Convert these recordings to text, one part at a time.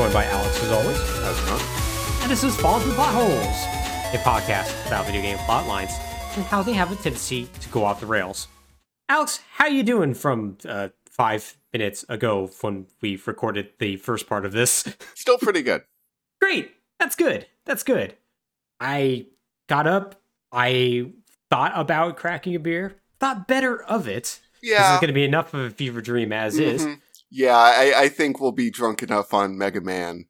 joined by Alex as always. How's it going? And this is Falling Through Plotholes, a podcast about video game plot lines and how they have a tendency to go off the rails. Alex, how you doing from uh, five minutes ago when we recorded the first part of this? Still pretty good. Great. That's good. That's good. I got up. I thought about cracking a beer. Thought better of it. Yeah. This is going to be enough of a fever dream as is. Yeah, I, I think we'll be drunk enough on Mega Man.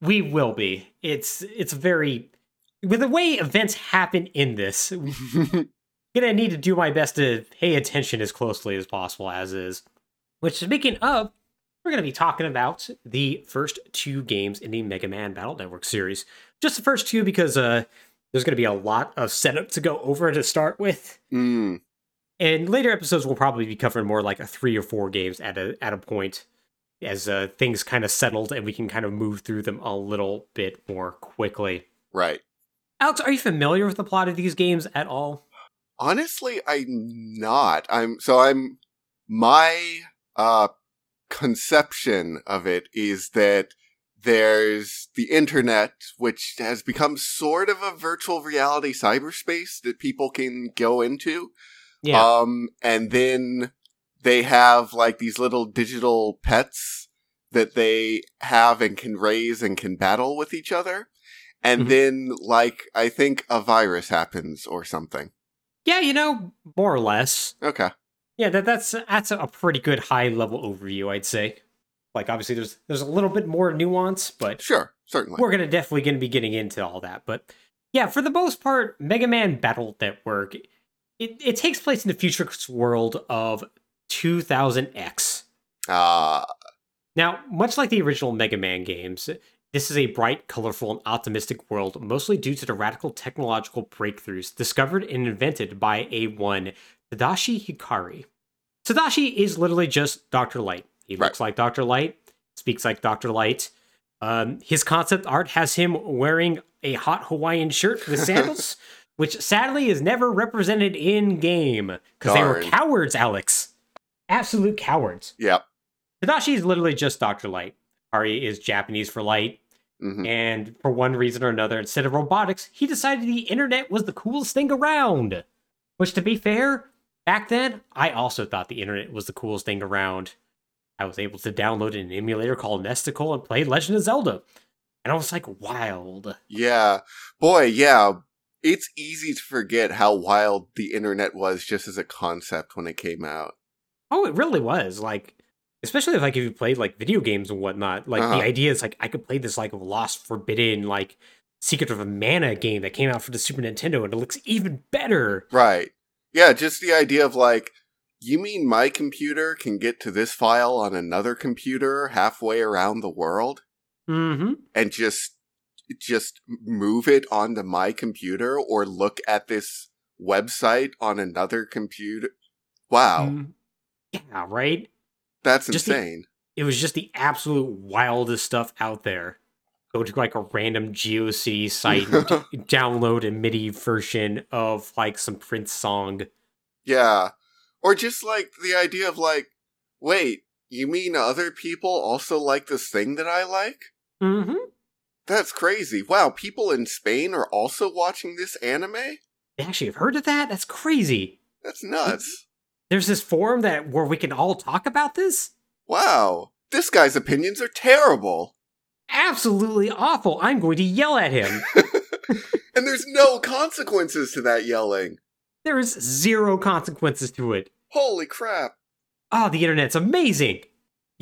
We will be. It's it's very with the way events happen in this. I'm gonna need to do my best to pay attention as closely as possible as is. Which speaking of, we're gonna be talking about the first two games in the Mega Man Battle Network series. Just the first two because uh there's gonna be a lot of setup to go over to start with. mm, And later episodes will probably be covering more like a three or four games at a at a point as uh, things kind of settled and we can kind of move through them a little bit more quickly. right. Alex, are you familiar with the plot of these games at all? Honestly, I'm not. I'm so I'm my uh conception of it is that there's the internet which has become sort of a virtual reality cyberspace that people can go into. Yeah. Um, and then they have like these little digital pets that they have and can raise and can battle with each other. And Mhm. then, like, I think a virus happens or something. yeah, you know, more or less. Okay. Yeah, that, that's that's a pretty good high level overview, I'd say. Like obviously there's there's a little bit more nuance, but Sure. Certainly. we're gonna definitely gonna be getting into all that. But yeah, for the most part, Mega Man Battle Network, it, it takes place in the future world of 2000X. Uh, Now, much like the original Mega Man games, this is a bright, colorful, and optimistic world, mostly due to the radical technological breakthroughs discovered and invented by A1 Tadashi Hikari. Tadashi is literally just Dr. Light. He Right. looks like Dr. Light, speaks like Dr. Light. Um, his concept art has him wearing a hot Hawaiian shirt with sandals, which sadly is never represented in game because they were cowards, Alex. Absolute cowards. yep. Tadashi is literally just Dr. Light. Hikari is Japanese for light, hmm and for one reason or another, instead of robotics, he decided the internet was the coolest thing around. Which, to be fair, back then, I also thought the internet was the coolest thing around. I was able to download an emulator called Nesticle and play Legend of Zelda. And I was like, wild. Yeah. Boy, yeah. It's easy to forget how wild the internet was just as a concept when it came out. Oh, it really was. Like, especially if like if you played like video games and whatnot. Like Uh-huh. the idea is like I could play this like lost forbidden like Secret of a Mana game that came out for the Super Nintendo and it looks even better. Right. Yeah, just the idea of like, you mean my computer can get to this file on another computer halfway around the world Mm-hmm. and just just move it onto my computer or look at this website on another computer? Wow, Yeah, right? that's just the- insane. It was just the absolute wildest stuff out there. Go to like a random GeoCity site and download a MIDI version of like some Prince song. yeah. Or just like the idea of like, wait, you mean other people also like this thing that I like? Mm-hmm. That's crazy. Wow, people in Spain are also watching this anime? They actually have heard of that? That's crazy. That's nuts. There's this forum that where we can all talk about this? Wow. This guy's opinions are terrible. absolutely awful. I'm going to yell at him. And there's no consequences to that yelling. there is zero consequences to it. Holy crap. Oh, the internet's amazing.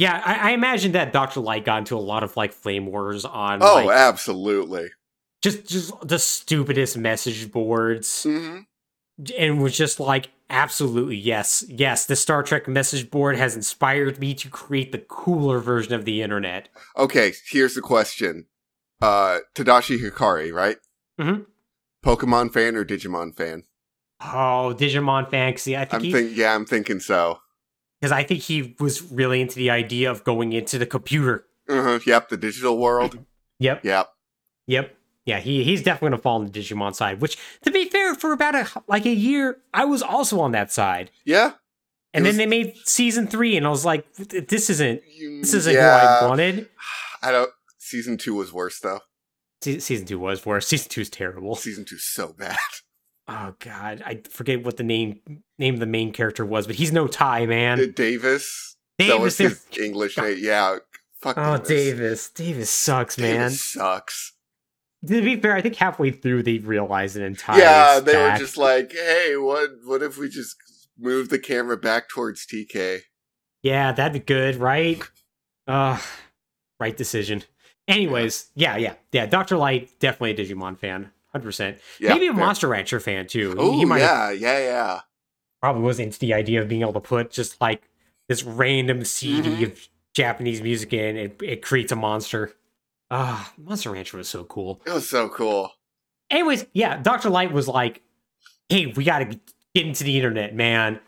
Yeah, I, I imagine that Dr. Light got into a lot of like flame wars on Oh, like, absolutely. just just the stupidest message boards hmm and was just like absolutely yes yes the star trek message board has inspired me to create the cooler version of the internet Okay, here's the question. Uh, Tadashi Hikari, right? Mhm. Pokemon fan or Digimon fan? oh digimon fantasy i think I'm think yeah, I'm thinking so. Because i think he was really into the idea of going into the computer Uh-huh. Yep, the digital world. yep Yep. Yep. Yeah, he he's definitely gonna fall on the Digimon side. Which, to be fair, for about a like a year, I was also on that side. Yeah. And then was- they made season three, and I was like, "This isn't this isn't yeah, who I wanted." I don't. Season two was worse though. Se- Season two was worse. Season two is terrible. Season two's so bad. Oh god, I forget what the name name of the main character was, but he's no tie man. Davis. that was Davis, his English name. Yeah. Fuck oh Davis. Davis, Davis sucks, man. Davis sucks. To be fair, I think halfway through they realized an entire. Yeah, they were just like, "Hey, what? What if we just move the camera back towards TK?" Yeah, that'd be good, right? Uh right decision. Anyways, yeah, yeah, yeah. Doctor Light definitely a Digimon fan, hundred percent. Maybe a fair. Monster Rancher fan too. Oh he might yeah, yeah, yeah. probably was into the idea of being able to put just like this random CD Mhm. of Japanese music in. It, it creates a monster. Ah, Monster Rancher was so cool. It was so cool. Anyways, yeah, Dr. Light was like, hey, we got to get into the internet, man.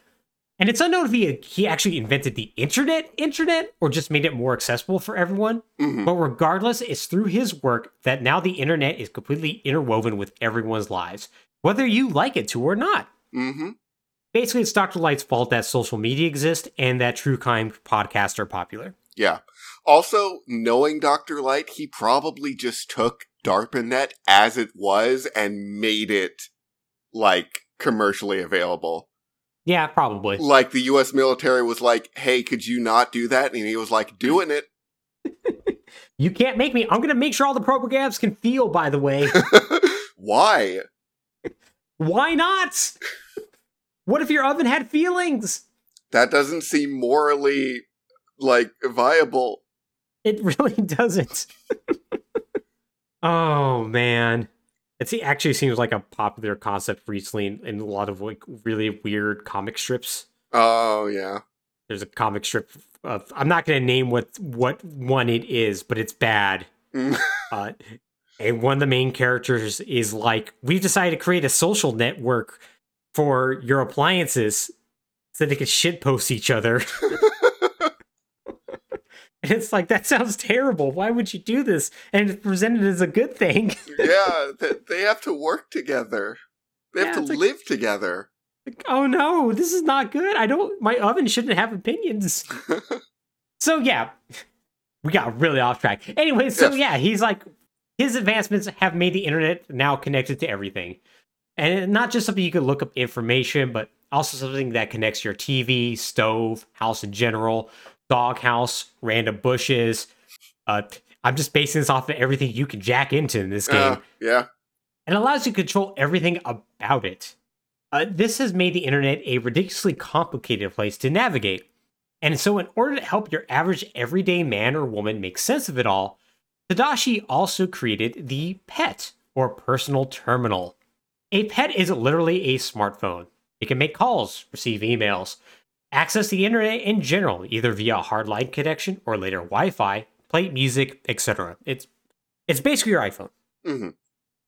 And it's unknown if he, he actually invented the internet, internet, or just made it more accessible for everyone. Mhm. But regardless, it's through his work that now the internet is completely interwoven with everyone's lives, whether you like it to or not. Mm-hmm. Basically, it's Dr. Light's fault that social media exists and that true crime podcasts are popular. Yeah. Also, knowing Dr. Light, he probably just took DARPANET as it was and made it like commercially available. Yeah, probably. Like the US military was like, "Hey, could you not do that?" And he was like, "Doing it." You can't make me. I'm going to make sure all the programs can feel, by the way. Why? Why not? What if your oven had feelings? That doesn't seem morally like viable. It really doesn't. oh man, it actually seems like a popular concept recently in, a lot of like really weird comic strips. Oh, yeah. There's a comic strip of I'm not going to name what what one it is, but it's bad. Uh, and one of the main characters is like, we've decided to create a social network for your appliances so they can shitpost each other. And it's like, that sounds terrible. Why would you do this? And it's presented as a good thing. yeah, th- they have to work together. They have to it's like- live together. Like, oh no, this is not good. I don't, my oven shouldn't have opinions. So yeah, we got really off track. Anyway, so Yes. yeah, he's like, his advancements have made the internet now connected to everything. And not just something you can look up information, but also something that connects your TV, stove, house in general, doghouse, random bushes. Uh, I'm just basing this off of everything you can jack into in this game Uh, yeah. and allows you to control everything about it. Uh, this has made the internet a ridiculously complicated place to navigate. And so, in order to help your average everyday man or woman make sense of it all, Tadashi also created the PET, or personal terminal. A PET is literally a smartphone. It can make calls, receive emails, access the internet in general, either via a hardline connection or later Wi-Fi, play music, etc. It's it's basically your iPhone. hmm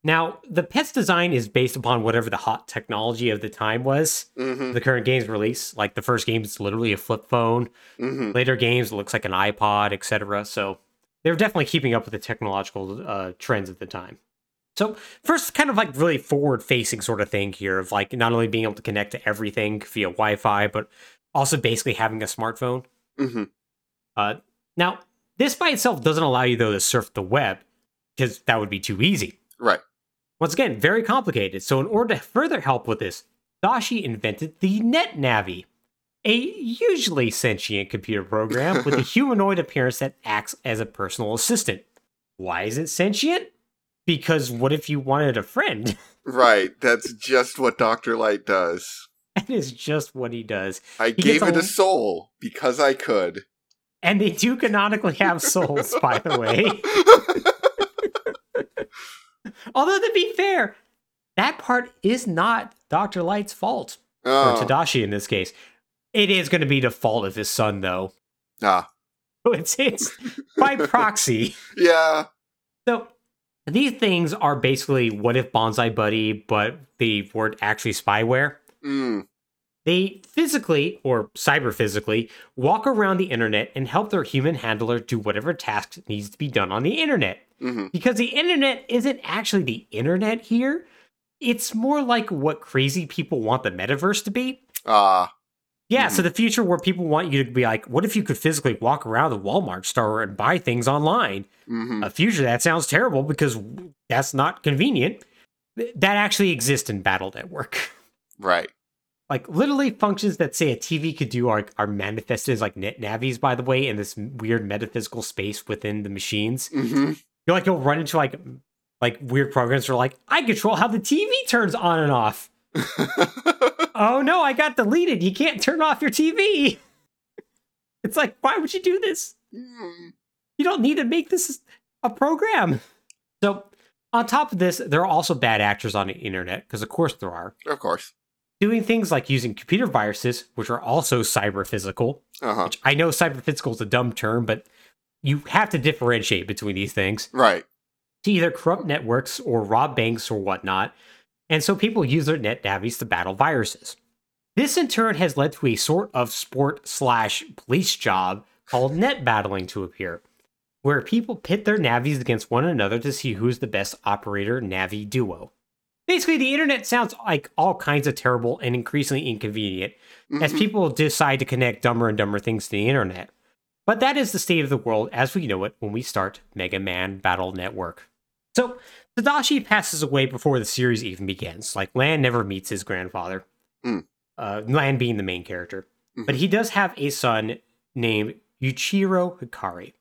Now, the PET's design is based upon whatever the hot technology of the time was. hmm The current game's release, like the first game is literally a flip phone. hmm Later games it looks like an iPod, etc. So they're definitely keeping up with the technological uh, trends at the time. So first, kind of like really forward-facing sort of thing here of like not only being able to connect to everything via Wi-Fi, but also basically having a smartphone. hmm Uh, now, this by itself doesn't allow you though to surf the web because that would be too easy. Right. Once again, very complicated. So, in order to further help with this, Tadashi invented the NetNavi, a usually sentient computer program with a humanoid appearance that acts as a personal assistant. Why is it sentient? Because what if you wanted a friend? Right. That's just what Dr. Light does. That is just what he does. I He gave it a- a soul because I could. And they do canonically have souls, by the way. Although, to be fair, that part is not Dr. Light's fault. or oh. Tadashi in this case. It is going to be the fault of his son, though. Ah. So It's it's by proxy. Yeah. So these things are basically what if BonziBuddy, but they weren't actually spyware. Mm. They physically or cyber physically walk around the internet and help their human handler do whatever task needs to be done on the internet. hmm Because the internet isn't actually the internet here. It's more like what crazy people want the metaverse to be. Ah. Yeah, so the future where people want you to be like, what if you could physically walk around the Walmart store and buy things online? hmm A future that sounds terrible because that's not convenient. That actually exists in Battle Network. Right. Like literally functions that say a TV could do are are manifested as like net Navis, by the way, in this weird metaphysical space within the machines. hmm You're like you'll run into like like weird programs that are like, I control how the TV turns on and off. Oh no, I got deleted. You can't turn off your TV. It's like, why would you do this? Mm. You don't need to make this a program. So, on top of this, there are also bad actors on the internet, because of course there are, of course. Doing things like using computer viruses, which are also cyber physical. Uh huh. Which I know cyber physical is a dumb term, but you have to differentiate between these things Right. to either corrupt networks or rob banks or whatnot. And so people use their net Navis to battle viruses. This in turn has led to a sort of sport slash police job called net battling to appear, where people pit their Navis against one another to see who's the best operator Navi duo. Basically, the internet sounds like all kinds of terrible and increasingly inconvenient as Mhm. people decide to connect dumber and dumber things to the internet. But that is the state of the world as we know it when we start Mega Man Battle Network. So, Tadashi passes away before the series even begins. Like, Lan never meets his grandfather. Mm. Uh, Lan being the main character. Mhm. But he does have a son named Yuichiro Hikari,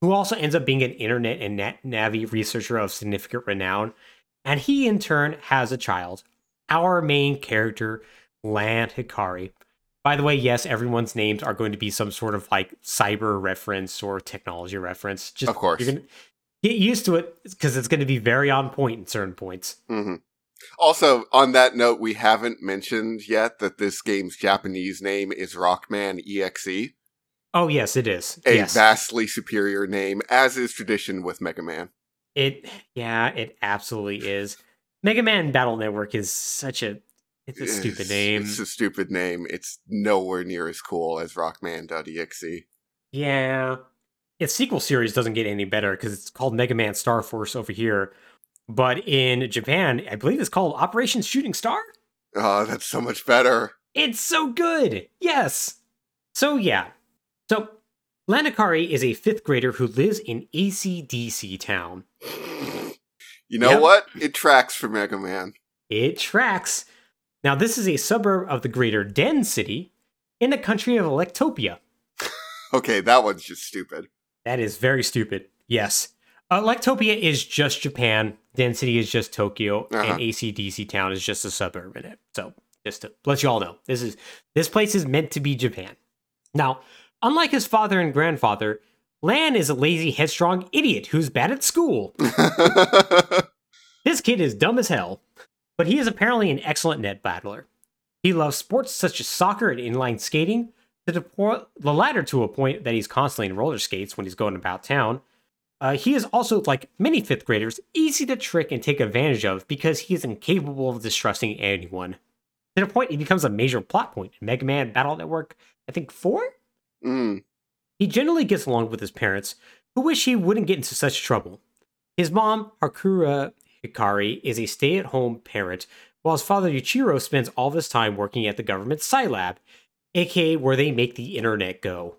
who also ends up being an internet and nat- Navi researcher of significant renown. And he, in turn, has a child, our main character, Lan Hikari. By the way, yes, everyone's names are going to be some sort of like cyber reference or technology reference. Just Of course. you're gonna get used to it because it's going to be very on point in certain points. hmm Also, on that note, we haven't mentioned yet that this game's Japanese name is Rockman EXE, Oh yes, it is. a yes, vastly superior name, as is tradition with Mega Man. It. Yeah, it absolutely is. Mega Man Battle Network is such a. It's a stupid It's- name. It's a stupid name. It's nowhere near as cool as Rockman.exe. Yeah. Its sequel series doesn't get any better because it's called Mega Man Star Force over here. But in Japan, I believe it's called Operation Shooting Star. Oh, that's so much better. It's so good. Yes. So, yeah. So, Lan Hikari is a fifth grader who lives in ACDC town. You know Yep. what? It tracks for Mega Man. It tracks. Now, this is a suburb of the greater Den City in the country of Electopia. Okay, that one's just stupid. That is very stupid. Yes. Electopia is just Japan. Den City is just Tokyo, Uh-huh. and ACDC Town is just a suburb in it. So just to let you all know, this is this place is meant to be Japan. Now, unlike his father and grandfather, Lan is a lazy, headstrong idiot who's bad at school. This kid is dumb as hell, but he is apparently an excellent net battler. He loves sports such as soccer and inline skating, to the, the latter to a point that he's constantly in roller skates when he's going about town. Uh, he is also, like many fifth graders, easy to trick and take advantage of because he is incapable of distrusting anyone. To the point he becomes a major plot point in Mega Man Battle Network, I think 4? Mm, He generally gets along with his parents, who wish he wouldn't get into such trouble. His mom, Haruka Hikari, is a stay at home parent, while his father, Yuichiro, spends all of his time working at the government Scilab, aka where they make the internet go.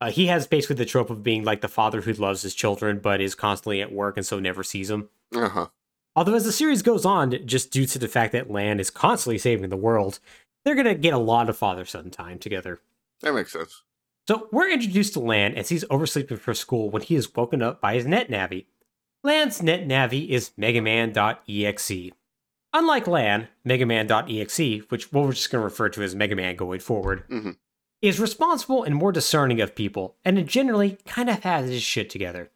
Uh, he has basically the trope of being like the father who loves his children but is constantly at work and so never sees them. uh-huh. Although, as the series goes on, just due to the fact that Lan is constantly saving the world, they're going to get a lot of father son time together. That makes sense. So we're introduced to Lan as he's oversleeping for school when he is woken up by his net navi. Lan's net navi is megaman.exe. Unlike Lan, megaman.exe, which we're just going to refer to as Mega Man going forward, Mhm. is responsible and more discerning of people, and generally kind of has his shit together.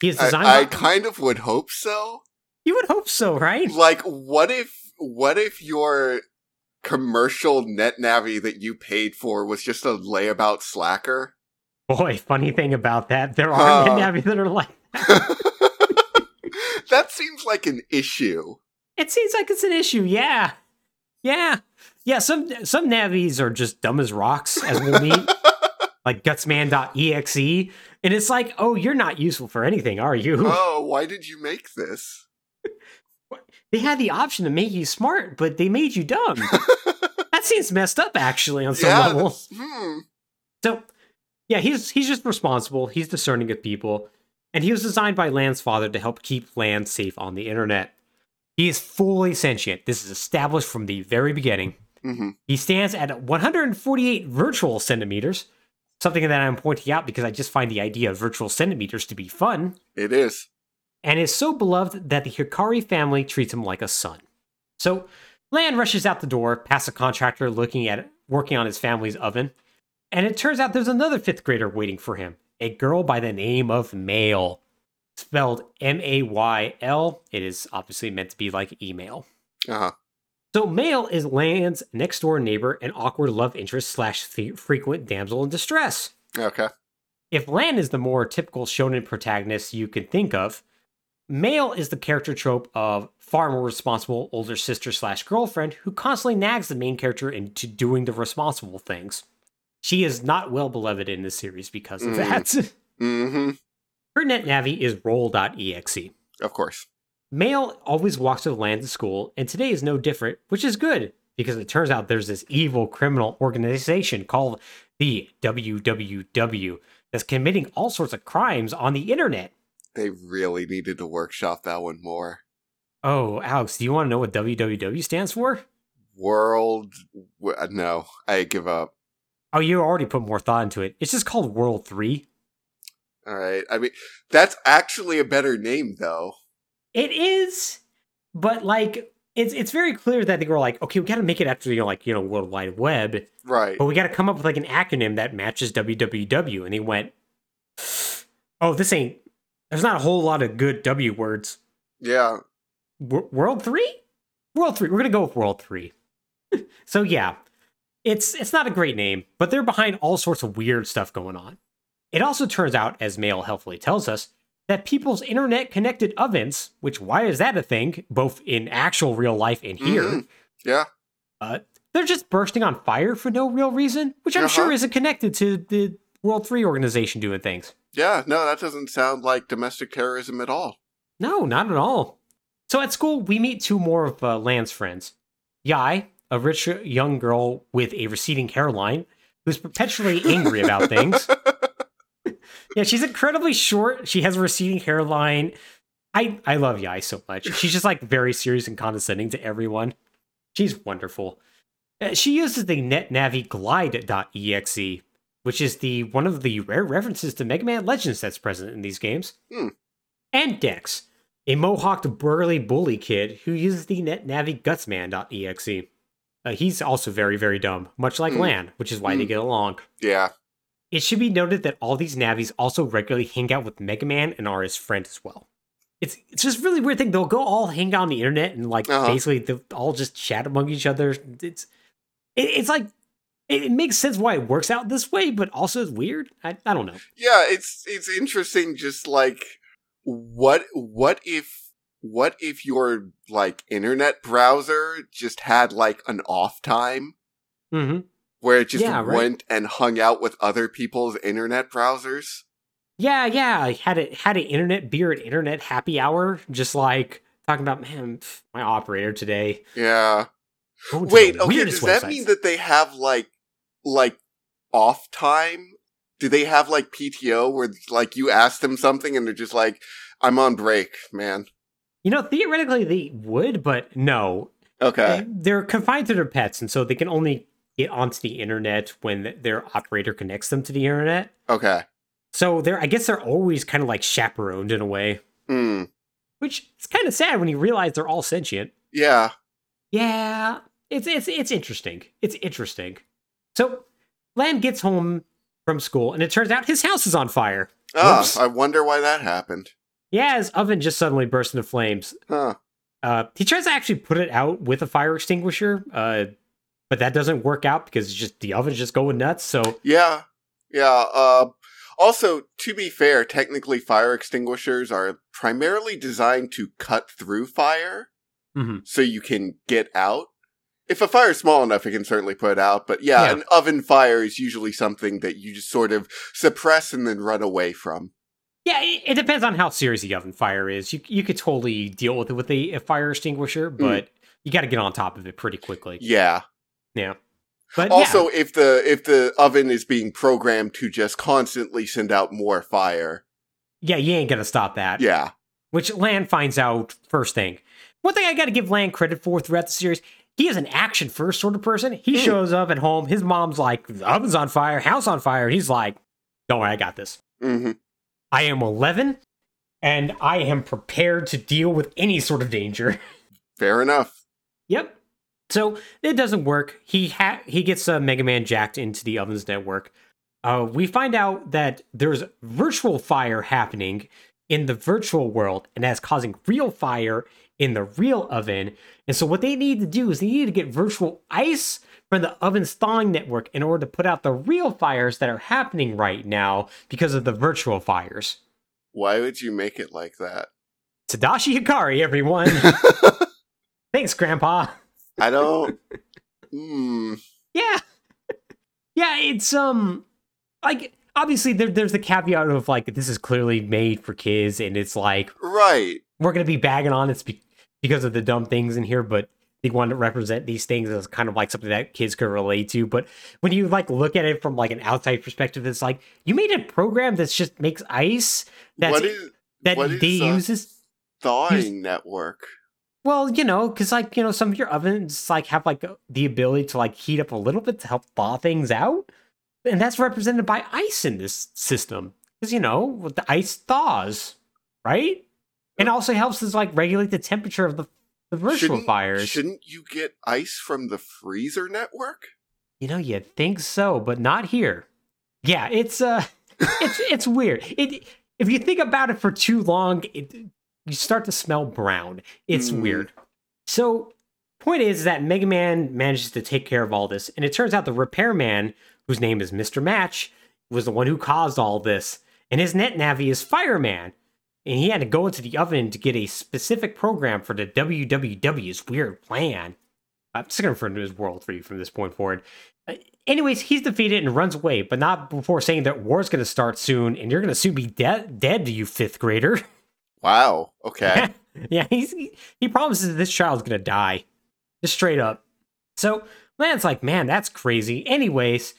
He is designed. I, I kind of would hope so. you would hope so, right? Like, what if, what if your commercial net navi that you paid for was just a layabout slacker? Boy, funny thing about that, there are Huh. net navi that are like. that seems like an issue. It seems like it's an issue. Yeah, yeah, yeah. Some some Navis are just dumb as rocks, as we'll meet, like Gutsman.exe, and it's like, oh, you're not useful for anything, are you? oh, why did you make this? They had the option to make you smart, but they made you dumb. That seems messed up actually on some yeah, level. hmm. So, yeah, he's he's just responsible. He's discerning of people, and he was designed by Lan's father to help keep Lan safe on the internet. He is fully sentient. This is established from the very beginning. Mhm. He stands at 148 virtual centimeters, something that I'm pointing out because I just find the idea of virtual centimeters to be fun, It is. And is so beloved that the Hikari family treats him like a son. So, Lan rushes out the door past a contractor looking at working on his family's oven, and it turns out there's another fifth grader waiting for him, a girl by the name of Mayl, spelled M A Y L. It is obviously meant to be like email. Uh huh. So, Mayl is Lan's next door neighbor and awkward love interest slash frequent damsel in distress. Okay. If Lan is the more typical shonen protagonist you can think of, Mayl is the character trope of far more responsible older sister slash girlfriend who constantly nags the main character into doing the responsible things. She is not well beloved in this series because of Mm. that. Mm-hmm. Her net navi is roll.exe. Of course. Mayl always walks to the Land of school, and today is no different, which is good because it turns out there's this evil criminal organization called the WWW that's committing all sorts of crimes on the internet. They really needed to workshop that one more. Oh, Alex, do you want to know what WWW stands for? World. uh, No, I give up. Oh, you already put more thought into it. It's just called World 3. All right. I mean, that's actually a better name, though. It is, but like it's it's very clear that they were like, okay, we got to make it after you know like you know World Wide Web, Right. but we got to come up with like an acronym that matches WWW. And they went, oh, this ain't. There's not a whole lot of good W words. Yeah. W- World Three, World Three. We're gonna go with World Three. so yeah, it's it's not a great name, but they're behind all sorts of weird stuff going on. It also turns out, as Mayl helpfully tells us, that people's internet connected ovens, which why is that a thing, both in actual real life and here, Mhm. Yeah. uh, they're just bursting on fire for no real reason, which I'm Uh-huh. sure isn't connected to the World 3 organization doing things. Yeah. No, that doesn't sound like domestic terrorism at all. No, not at all. So at school, we meet two more of uh, Lan's friends. Yai, a rich young girl with a receding hairline who's perpetually angry about things. Yeah, she's incredibly short. She has a receding hairline. I I love Yai so much. She's just like very serious and condescending to everyone. She's wonderful. Uh, she uses the NetNavi Glide.exe, which is the one of the rare references to Mega Man Legends that's present in these games. Hmm. And Dex, a mohawked burly bully kid who uses the NetNavi Gutsman.exe. Uh, he's also very, very dumb, much like Hmm. Lan, which is why they Hmm. get along. Yeah. It should be noted that all these Navis also regularly hang out with Mega Man and are his friend as well. It's it's just really weird thing. They'll go all hang out on the internet and like Uh-huh. basically they'll all just chat among each other. It's it, it's like it, it makes sense why it works out this way, but also it's weird. I, I don't know. Yeah, it's it's interesting just like what what if what if your like internet browser just had like an off time hmm where it just Yeah, right. went and hung out with other people's internet browsers? Yeah, yeah. I had it had an internet beer at internet happy hour, just like talking about man, pff, my operator today. Yeah. Wait, okay, does that mean that they have like like off time? Do they have like PTO where like you ask them something and they're just like I'm on break, man. you know theoretically they would, but no, Okay. They're confined to their pets, and so they can only get onto the internet when their operator connects them to the internet. Okay. So they're, I guess, they're always kind of like chaperoned in a way, Hmm. which is kind of sad when you realize they're all sentient. Yeah. Yeah, it's it's it's interesting. It's interesting. So, Lan gets home from school, and it turns out his house is on fire. Ah, Whoops. I wonder why that happened. Yeah, his oven just suddenly burst into flames. Huh. Uh, he tries to actually put it out with a fire extinguisher, uh, but that doesn't work out because it's just the oven's just going nuts. So Yeah. Yeah. Uh, also, to be fair, technically fire extinguishers are primarily designed to cut through fire Mhm. so you can get out. If a fire is small enough, it can certainly put it out. But yeah, Yeah. an oven fire is usually something that you just sort of suppress and then run away from. Yeah, it, it depends on how serious the oven fire is. You you could totally deal with it with a, a fire extinguisher, hmm. but you got to get on top of it pretty quickly. Yeah. Yeah. But Also, yeah, if the if the oven is being programmed to just constantly send out more fire, yeah, you ain't gonna stop that. yeah, Which Lan finds out first thing. One thing I gotta give Lan credit for throughout the series, he is an action first sort of person. He Hmm. shows up at home, his mom's like, the oven's on fire, house on fire, he's like, Don't worry, I got this. hmm I am 11 and I am prepared to deal with any sort of danger. fair enough. yep. So it doesn't work. He ha- he gets uh, Mega Man jacked into the oven's network. Uh, we find out that there's virtual fire happening in the virtual world, and that's causing real fire in the real oven. And so what they need to do is they need to get virtual ice from the oven's thawing network in order to put out the real fires that are happening right now because of the virtual fires. Why would you make it like that? Tadashi Hikari, everyone. Thanks, Grandpa. I don't. Hmm. Yeah. Yeah, it's um like obviously there, there's the caveat of like this is clearly made for kids and it's like Right. we're gonna be bagging on it's be- because of the dumb things in here, but they want to represent these things as kind of like something that kids could relate to. But when you like look at it from like an outside perspective, it's like you made a program that just makes ice that's what is that what is, they uses thawing network? Well, you know, because like you know, some of your ovens like have like the ability to like heat up a little bit to help thaw things out, and that's represented by ice in this system. Because you know, the ice thaws, right? And also helps us like regulate the temperature of the the virtual Shouldn't- fires. Shouldn't you get ice from the freezer network? You know, you'd think so, but not here. Yeah, it's uh, it's it's weird. It if you think about it for too long, it you start to smell brown. It's Mm. weird. So, point is that Mega Man manages to take care of all this, and it turns out the repairman, whose name is Mister Match, was the one who caused all this, and his net navi is Fireman. And he had to go into the oven to get a specific program for the WWW's weird plan. I'm just going to refer to his world for you from this point forward. Uh, anyways, he's defeated and runs away, but not before saying that war's going to start soon, and you're going to soon be dead, dead to you fifth grader. Wow. Okay. yeah, he's, he, he promises this child's going to die, just straight up. So Lan's like, man, that's crazy. Anyways,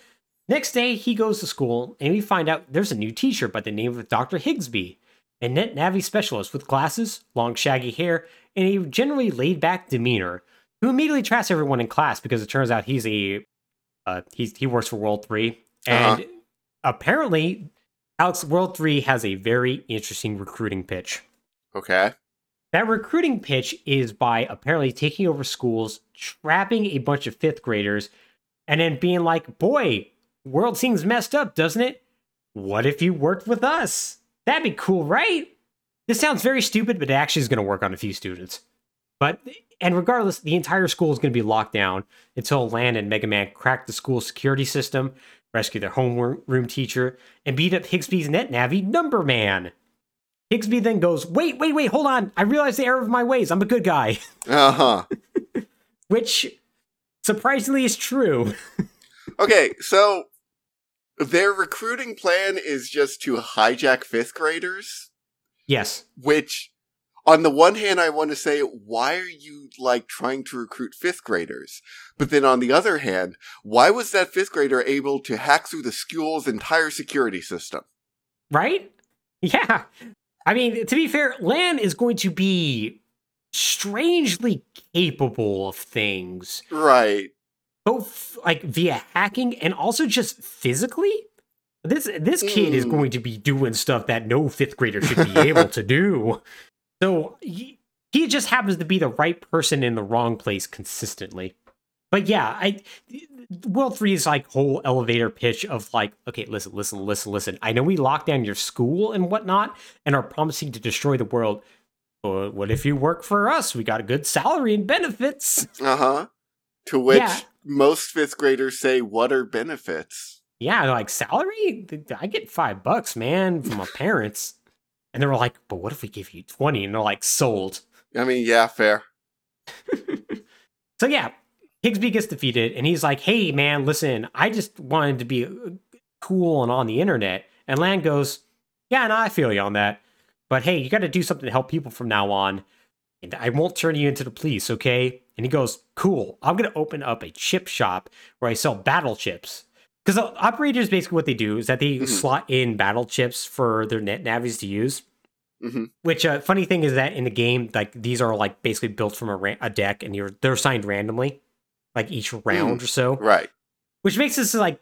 next day he goes to school, and we find out there's a new teacher by the name of Dr. Higsby, a net Navi specialist with glasses, long shaggy hair, and a generally laid back demeanor, who immediately traps everyone in class because it turns out he's a uh, he's, he works for World 3. And Uh-huh. apparently, Alex World 3 has a very interesting recruiting pitch. okay. That recruiting pitch is by apparently taking over schools, trapping a bunch of fifth graders, and then being like, boy, world seems messed up, doesn't it? What if you worked with us? That'd be cool, right? This sounds very stupid, but it actually is going to work on a few students. But, and regardless, the entire school is going to be locked down until Lan and Mega Man crack the school security system, rescue their homeroom teacher, and beat up Higsby's net navi, Number Man. Higsby then goes, Wait, wait, wait, hold on. I realize the error of my ways. I'm a good guy. Uh huh. Which surprisingly is true. Okay. So their recruiting plan is just to hijack fifth graders, yes. which. On the one hand, I want to say, why are you like trying to recruit fifth graders? But then on the other hand, why was that fifth grader able to hack through the school's entire security system? Right? Yeah. I mean, to be fair, Lan is going to be strangely capable of things, Right. Both like via hacking and also just physically. This this kid is Mm. going to be doing stuff that no fifth grader should be able to do. So he, he just happens to be the right person in the wrong place consistently. But yeah, I World 3 is like whole elevator pitch of like, okay, listen, listen, listen, listen. I know we locked down your school and whatnot and are promising to destroy the world. But what if you work for us? We got a good salary and benefits. Uh huh. To which Yeah. Most fifth graders say, "What are benefits?" Yeah, they're like salary. I get five bucks, man, from my parents. And they were like, but what if we give you twenty? And they're like, sold. I mean, yeah, fair. So yeah, Higsby gets defeated, and he's like, "Hey, man, listen, I just wanted to be uh, cool and on the internet." And Lan goes, "Yeah, and I feel you on that, but hey, you got to do something to help people from now on, and I won't turn you into the police, okay? And he goes, "Cool, I'm gonna open up a chip shop where I sell battle chips." Because operators basically what they do is that they Mhm. slot in battle chips for their net Navis to use. hmm Which uh, funny thing is that in the game, like these are like basically built from a, ra- a deck, and you're they're assigned randomly, like each round or so. Right. Which makes this like,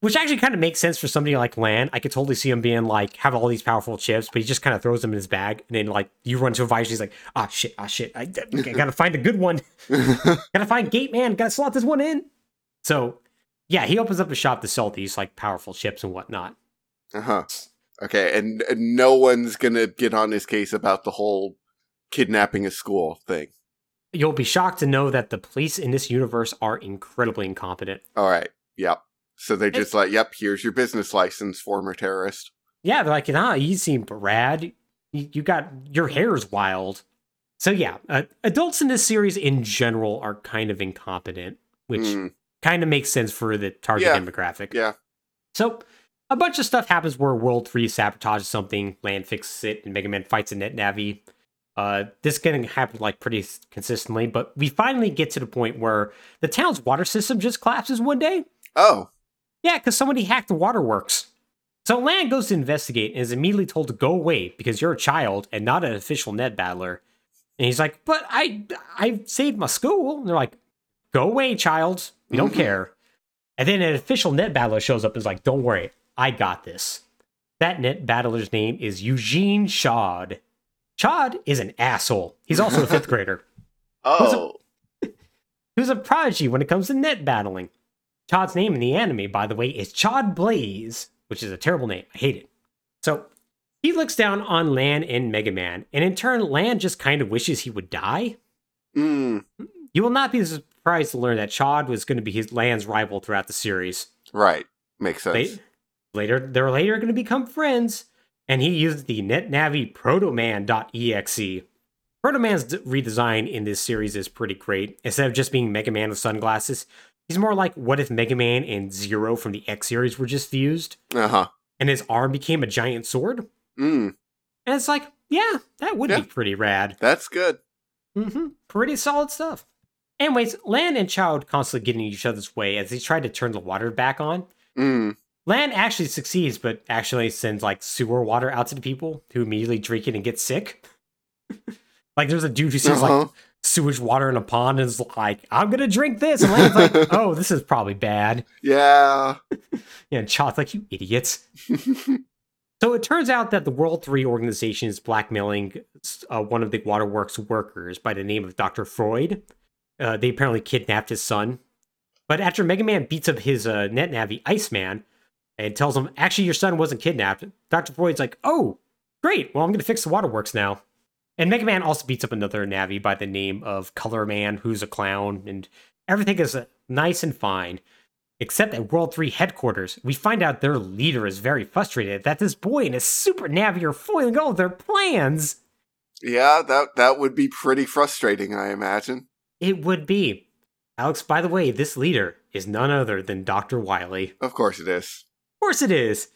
which actually kind of makes sense for somebody like Lan. I could totally see him being like have all these powerful chips, but he just kind of throws them in his bag, and then like you run to a visor, he's like, ah shit, ah shit, I, I gotta find a good one, gotta find Gate Man, gotta slot this one in. So yeah, he opens up a shop to sell these like powerful chips and whatnot. Uh huh. Okay, and, and no one's gonna get on his case about the whole kidnapping a school thing. You'll be shocked to know that the police in this universe are incredibly incompetent. All right. Yep. So they're just like, "Yep, here's your business license, former terrorist." Yeah, they're like, nah, you seem rad. You, you got your hair's wild. So yeah, uh, adults in this series in general are kind of incompetent, which Mm, kind of makes sense for the target Yeah. demographic. yeah. So a bunch of stuff happens where World 3 sabotages something, Lan fixes it, and Mega Man fights a net Navi. Uh, this can happen like pretty consistently, but we finally get to the point where the town's water system just collapses one day. Oh. Yeah, because somebody hacked the waterworks. So Lan goes to investigate and is immediately told to go away because you're a child and not an official net battler. And he's like, "But I, I saved my school." And they're like, "Go away, child. We don't Mhm. care." And then an official net battler shows up and is like, "Don't worry, I got this." That net battler's name is Eugene Chaud. Chaud is an asshole. He's also a fifth grader Oh. who's a prodigy when it comes to net battling. Chaud's name in the anime, by the way, is Chaud Blaze, which is a terrible name. I hate it. So he looks down on Lan and Mega Man, and in turn, Lan just kind of wishes he would die. Mm, You will not be surprised to learn that Chaud was going to be his Lan's rival throughout the series. right. Makes sense. They, later, they're later going to become friends, and he used the NetNavi Protoman.exe. Protoman's redesign in this series is pretty great. Instead of just being Mega Man with sunglasses, he's more like what if Mega Man and Zero from the X series were just fused, Uh huh. and his arm became a giant sword? Mm, And it's like, yeah, that would Yeah. be pretty rad. that's good. hmm Pretty solid stuff. Anyways, Lan and Chaud constantly getting in each other's way as they try to turn the water back on. Mm, Lan actually succeeds, but actually sends like sewer water out to the people who immediately drink it and get sick. like there's a dude who sees uh-huh. like sewage water in a pond and is like, I'm gonna drink this. And Lan's like, oh, this is probably bad. yeah. Yeah, and Chaud's like, you idiots. So it turns out that the World 3 organization is blackmailing uh, one of the waterworks workers by the name of Dr. Froid. Uh, they apparently kidnapped his son. But after Mega Man beats up his uh, net navi, Iceman, and tells him, actually, your son wasn't kidnapped, Dr. Froid's like, oh, great. Well, I'm going to fix the waterworks now. And Mega Man also beats up another Navi by the name of Color Man, who's a clown, and everything is uh, nice and fine. Except at World 3 headquarters, we find out their leader is very frustrated that this boy and his super Navi are foiling all their plans. yeah, that that would be pretty frustrating, I imagine. It would be. Alex, by the way, this leader is none other than Dr. Wily. Of course it is. Of course it is.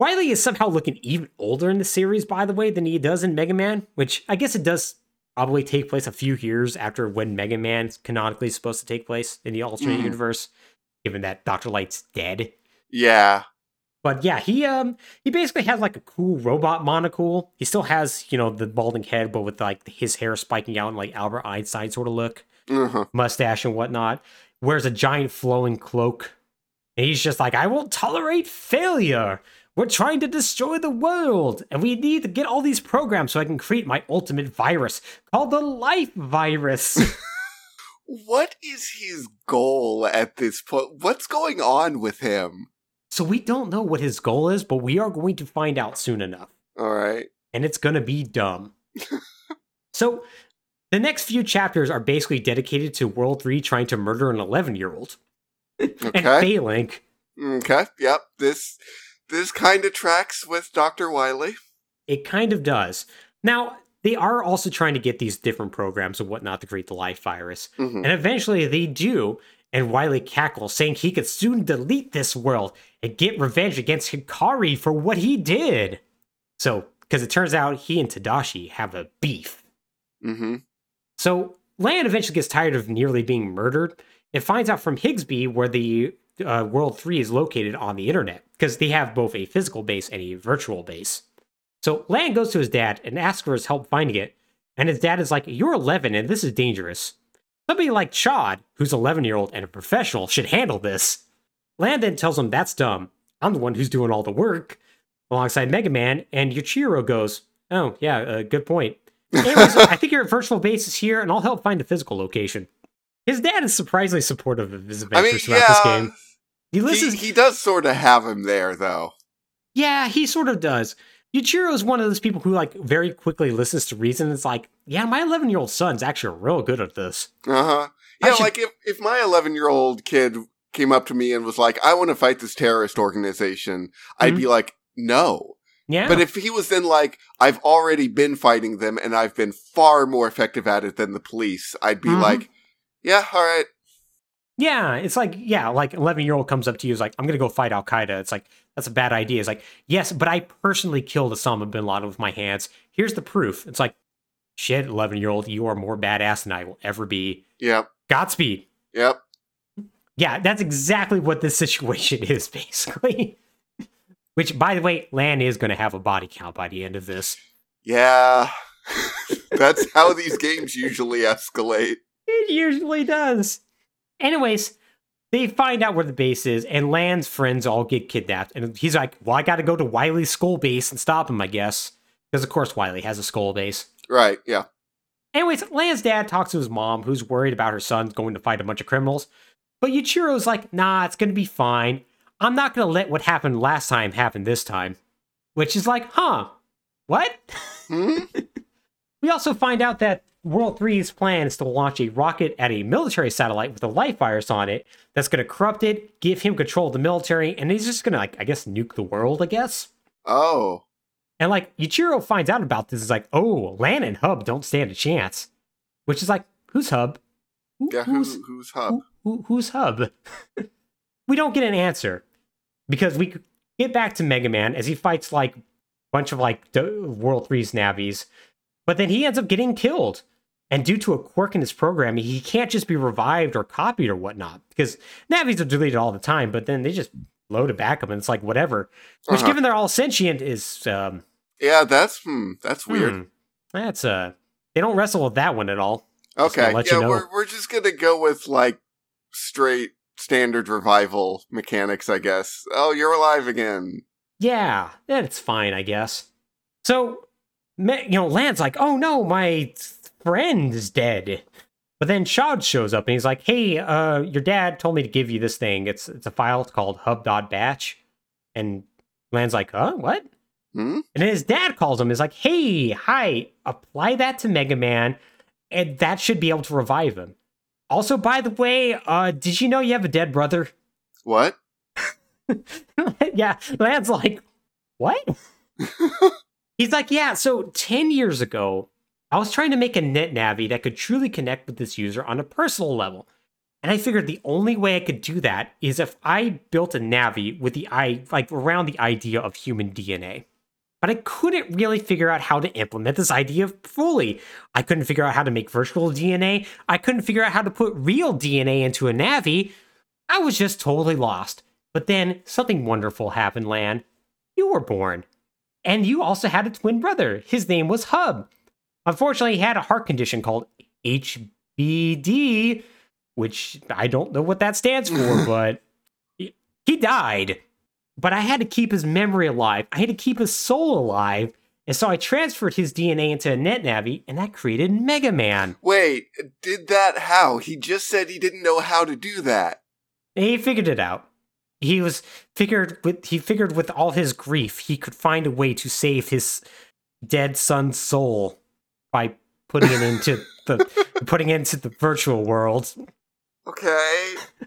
Wily is somehow looking even older in the series, by the way, than he does in Mega Man, which I guess it does probably take place a few years after when Mega Man canonically is supposed to take place in the alternate Mhm. universe, given that Dr. Light's dead. Yeah. But yeah, he um he basically has like a cool robot monocle. He still has, you know, the balding head, but with like his hair spiking out and like Albert Einstein sort of look, Uh-huh. mustache and whatnot. Wears a giant flowing cloak. And he's just like, I won't tolerate failure. We're trying to destroy the world, and we need to get all these programs so I can create my ultimate virus called the Life Virus. What is his goal at this point? What's going on with him? so we don't know what his goal is, but we are going to find out soon enough. All right. and it's gonna be dumb. so, the next few chapters are basically dedicated to World 3 trying to murder an 11 year old and Okay. failing. Okay. Yep. This this kind of tracks with Dr. Wily. It kind of does. Now, they are also trying to get these different programs and whatnot to create the life virus. Mhm. And eventually they do, and Wily cackles, saying he could soon delete this world and get revenge against Hikari for what he did. So, because it turns out he and Tadashi have a beef. Mhm. So Lan eventually gets tired of nearly being murdered and finds out from Higsby where the uh, World 3 is located on the internet, because they have both a physical base and a virtual base. So Lan goes to his dad and asks for his help finding it, and his dad is like, You're 11 and this is dangerous. Somebody like Chaud, who's 11 year old and a professional, should handle this. Lan then tells him that's dumb. I'm the one who's doing all the work, alongside Mega Man, and Yuichiro goes, Oh, yeah, uh, good point. Anyways, I think your virtual base is here, and I'll help find the physical location. His dad is surprisingly supportive of his I adventures mean, throughout this game. He he, listens. he does sort of have him there, though. yeah, he sort of does. Yuichiro is one of those people who like very quickly listens to reason. It's like, yeah, my 11 year old son's actually real good at this. Uh huh. Yeah, should- like if if my 11 year old kid came up to me and was like, "I want to fight this terrorist organization," I'd Mhm. be like, "No." Yeah, But if he was then like, "I've already been fighting them and I've been far more effective at it than the police," I'd be Mhm. like, "Yeah, all right." Yeah, it's like yeah, like 11 year old comes up to you is like, I'm gonna go fight Al Qaeda. It's like that's a bad idea. It's like yes, but I personally killed Osama bin Laden with my hands. Here's the proof. It's like shit, 11 year old, you are more badass than I will ever be. Yep. Godspeed. Yep. Yeah, that's exactly what this situation is, basically. Which, by the way, Lan is going to have a body count by the end of this. Yeah. That's how these games usually escalate. It usually does. Anyways, they find out where the base is, and Lan's friends all get kidnapped. And he's like, Well, I got to go to Wily's skull base and stop him, I guess. Because, of course, Wily has a skull base. Right, yeah. Anyways, Lan's dad talks to his mom, who's worried about her son going to fight a bunch of criminals. But Yuichiro's like, nah, it's gonna be fine. I'm not gonna let what happened last time happen this time. Which is like, huh, what? Hmm? We also find out that World 3's plan is to launch a rocket at a military satellite with a life virus on it that's gonna corrupt it, give him control of the military, and he's just gonna, like, I guess, nuke the world, I guess. Oh. And like Yuichiro finds out about this, is like, oh, Lan and Hub don't stand a chance. Which is like, who's Hub? Who- Yeah, who's who, who's Hub? who, who, who's Hub? we don't get an answer because we get back to Mega Man as he fights like a bunch of like World 3's Navis, but then he ends up getting killed. And due to a quirk in his programming, he can't just be revived or copied or whatnot because Navis are deleted all the time, but then they just load it back up and it's like whatever. Which, Uh-huh. given they're all sentient, is um, Yeah, that's hmm, that's weird. hmm, that's uh, they don't wrestle with that one at all. Okay, yeah, you know. we're we're just gonna go with like straight standard revival mechanics, I guess. Oh, you're alive again. Yeah, that's fine, I guess. So, you know, Lan's like, oh no, my friend is dead. But then Chaud shows up and he's like, hey, uh, your dad told me to give you this thing. It's it's a file called hub.batch. And Lan's like, huh, what? Hmm? And then his dad calls him, is like, hey, hi, apply that to Mega Man, and that should be able to revive him. Also, by the way, uh, did you know you have a dead brother? What? yeah, Lan's like, what? He's like, yeah, so 10 years ago, I was trying to make a net navi that could truly connect with this user on a personal level. And I figured the only way I could do that is if I built a navi with the i like around the idea of human DNA. But I couldn't really figure out how to implement this idea fully. I couldn't figure out how to make virtual DNA. I couldn't figure out how to put real DNA into a navi. I was just totally lost. But then something wonderful happened, Lan. You were born. And you also had a twin brother. His name was Hub. Unfortunately, he had a heart condition called HBD, which I don't know what that stands for, but he- died. But I had to keep his memory alive. I had to keep his soul alive. And so I transferred his DNA into a NetNavi, and that created Mega Man. Wait, did that how? He just said he didn't know how to do that. And he figured it out. He was figured with he figured with all his grief, he could find a way to save his dead son's soul by putting it into the putting it into the virtual world. Okay.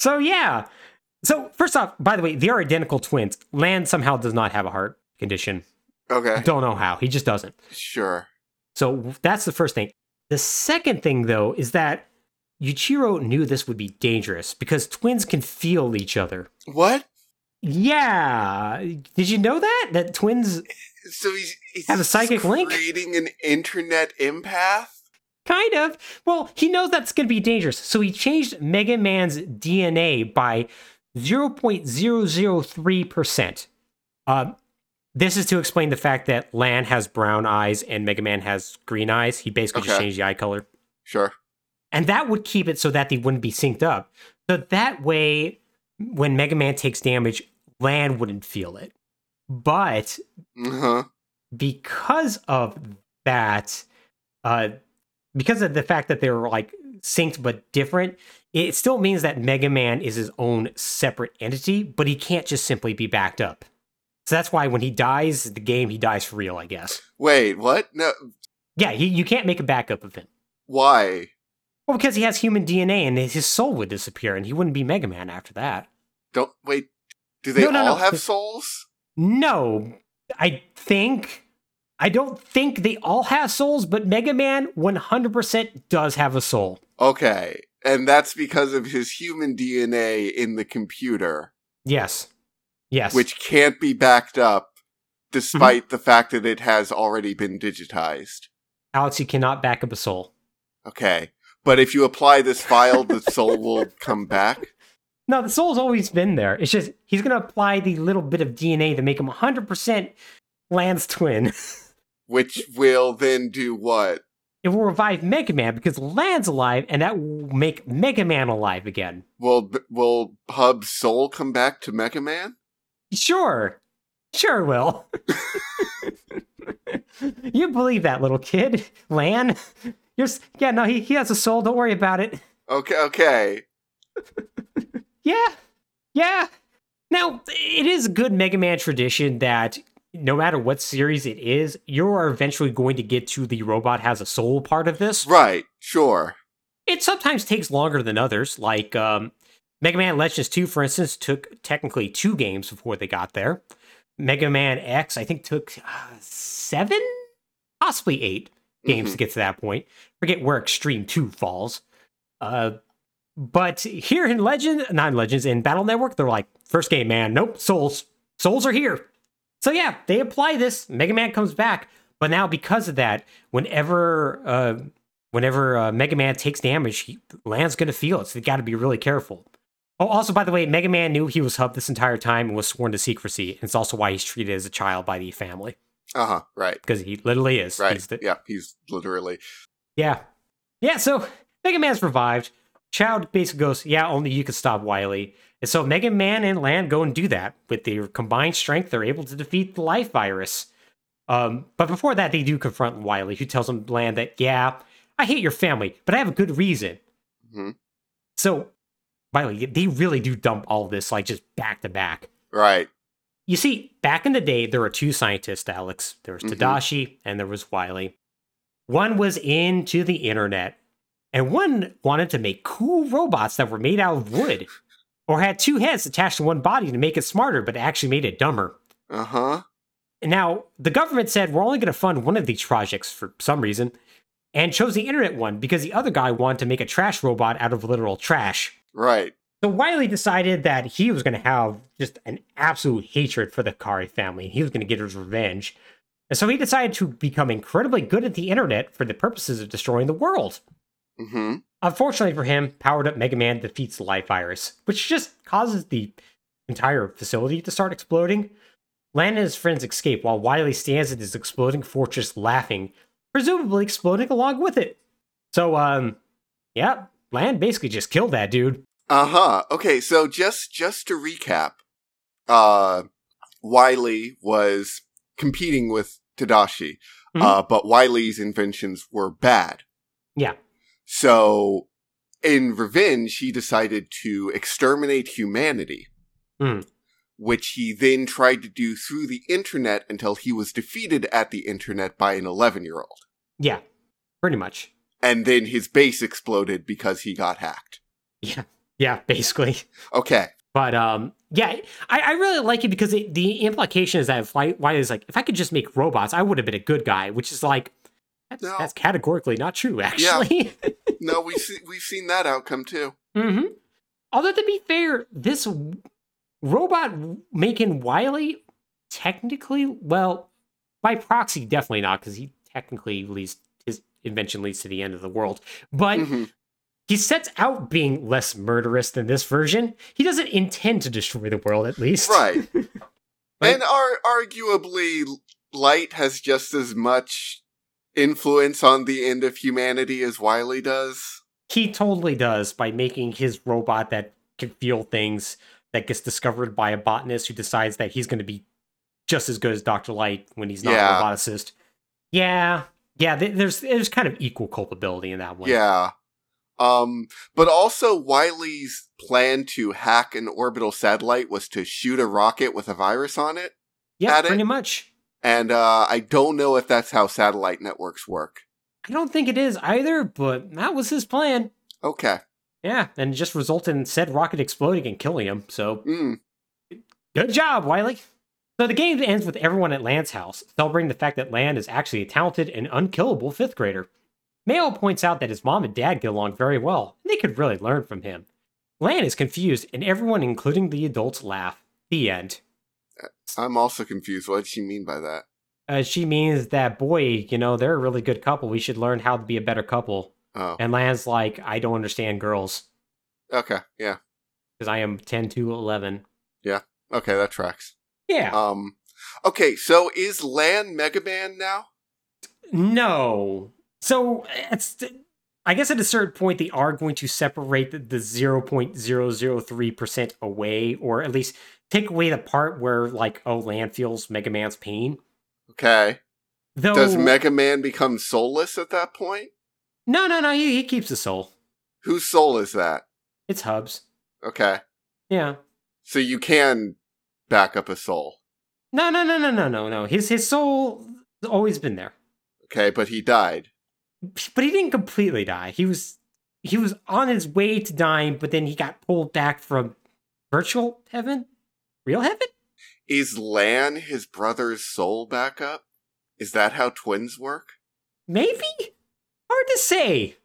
So yeah. So first off, by the way, they are identical twins. Lan somehow does not have a heart condition. Okay. Don't know how. He just doesn't. Sure. So that's the first thing. The second thing, though, is that Yuichiro knew this would be dangerous because twins can feel each other. What? Yeah. Did you know that? That twins So he's, he's Have a psychic link? creating an internet empath? kind of. Well, he knows that's going to be dangerous. So he changed Mega Man's DNA by 0.003%. Uh, this is to explain the fact that Lan has brown eyes and Mega Man has green eyes. He basically just changed the eye color. Sure. And that would keep it so that they wouldn't be synced up. So that way, when Mega Man takes damage, Lan wouldn't feel it. But Uh-huh. because of that, uh, because of the fact that they're like synced but different, it still means that Mega Man is his own separate entity, but he can't just simply be backed up. So that's why when he dies, the game he dies for real, I guess. Wait, what? No. Yeah, he, you can't make a backup of him. Why? Well, because he has human DNA and his soul would disappear, and he wouldn't be Mega Man after that. Don't wait. Do they No, no, all no. have souls? No, I think. I don't think they all have souls, but Mega Man 100% does have a soul. Okay. And that's because of his human DNA in the computer, Yes. Yes. which can't be backed up despite mm-hmm. the fact that it has already been digitized. Alex, you cannot back up a soul. Okay. But if you apply this file, the soul will come back. No, the soul's always been there. It's just he's going to apply the little bit of DNA to make him 100% Lan's twin. Which will then do what? It will revive Mega Man because Lan's alive, and that will make Mega Man alive again. Will will Hub's soul come back to Mega Man? Sure. Sure will. you believe that little kid, Lan? You're yeah, no, he, he has a soul. Don't worry about it. Okay, okay. Yeah. Yeah. Now, it is a good Mega Man tradition that no matter what series it is, you are eventually going to get to the robot has a soul part of this. Right, sure. It sometimes takes longer than others, like um, Mega Man Legends 2, for instance, took technically two games before they got there. Mega Man X, I think, took uh, seven, possibly eight games Mhm. to get to that point. Forget where Xtreme 2 falls. Uh, but here in Legend, not in Legends, in Battle Network, they're like, first game, man, nope, souls. Souls are here. So yeah, they apply this. Mega Man comes back. But now because of that, whenever uh, whenever uh, Mega Man takes damage, he, Lan's gonna feel it. So they got to be really careful. Oh, also by the way, Mega Man knew he was Hub this entire time and was sworn to secrecy. And it's also why he's treated as a child by the family Uh-huh, right. because he literally is. Right. He's the- yeah, he's literally yeah, yeah. So Mega Man's revived. Chaud basically goes, "Yeah, only you can stop Wily." And so Mega Man and Lan go and do that. With their combined strength, they're able to defeat the life virus. Um, but before that, they do confront Wily, who tells him Lan that, "Yeah, I hate your family, but I have a good reason." Mhm. So, Wily, they really do dump all this like just back to back. right. You see, back in the day, there were two scientists, Alex. There was Mhm. Tadashi and there was Wily. One was into the internet, and one wanted to make cool robots that were made out of wood or had two heads attached to one body to make it smarter, but actually made it dumber. Uh-huh. Now, the government said we're only going to fund one of these projects for some reason and chose the internet one because the other guy wanted to make a trash robot out of literal trash. Right. So Wily decided that he was going to have just an absolute hatred for the Kari family. He was going to get his revenge. And so he decided to become incredibly good at the internet for the purposes of destroying the world. Mm-hmm. Unfortunately for him, powered up Mega Man defeats the life virus, which just causes the entire facility to start exploding. Lan and his friends escape while Wily stands in his exploding fortress laughing, presumably exploding along with it. So, um, yeah, Lan basically just killed that dude. Uh-huh. Okay, so just just to recap, uh Wily was competing with Tadashi, Mhm. uh, but Wily's inventions were bad. Yeah. So in revenge, he decided to exterminate humanity. Hmm. Which he then tried to do through the internet until he was defeated at the internet by an 11 year old. Yeah, pretty much. And then his base exploded because he got hacked. Yeah, yeah, basically. Okay. But um, yeah, I, I really like it because it, the implication is that if why why is like if I could just make robots, I would have been a good guy, which is like that's, that's categorically not true, actually. No, we see, we've seen that outcome too. hmm Although to be fair, this robot making Wily technically, well, by proxy, definitely not because he technically least his invention leads to the end of the world. But Mhm. he sets out being less murderous than this version. He doesn't intend to destroy the world, at least. Right. Like- and ar- arguably, light has just as much influence on the end of humanity as Wily does. He totally does by making his robot that can feel things that gets discovered by a botanist who decides that he's going to be just as good as Dr. Light when he's not Yeah. a roboticist. Yeah. Yeah, th- there's there's kind of equal culpability in that one. Yeah. Um, but also Wily's plan to hack an orbital satellite was to shoot a rocket with a virus on it. Yeah, At it. pretty much. And uh, I don't know if that's how satellite networks work. I don't think it is either, but that was his plan. Okay. Yeah, and it just resulted in said rocket exploding and killing him. So Mm. Good job, Wily. So the game ends with everyone at Lan's house, celebrating the fact that Lan is actually a talented and unkillable fifth grader. Mayl points out that his mom and dad get along very well, and they could really learn from him. Lan is confused, and everyone, including the adults, laugh. The end. I'm also confused. What did she mean by that? Uh, she means that, boy, you know, they're a really good couple. We should learn how to be a better couple. Oh. And Lan's like, I don't understand girls, Okay. Yeah. because I am 10 to 11. Yeah. Okay, that tracks. Yeah. Um. Okay, so is Lan Mega Man now? No. So it's I guess at a certain point they are going to separate the, the 0.003% away, or at least take away the part where like, oh, Lan feels Mega Man's pain. Okay. Though Does Mega Man become soulless at that point? No, no, no, he, he keeps the soul. Whose soul is that? It's Hubs. Okay. Yeah. So you can back up a soul. No, no, no, no, no, no, no. His his soul always been there. Okay, but he died. But he didn't completely die. He was he was on his way to dying, but then he got pulled back from virtual heaven? Real heaven? Is Lan his brother's soul backup? Is that how twins work? Maybe? Hard to say.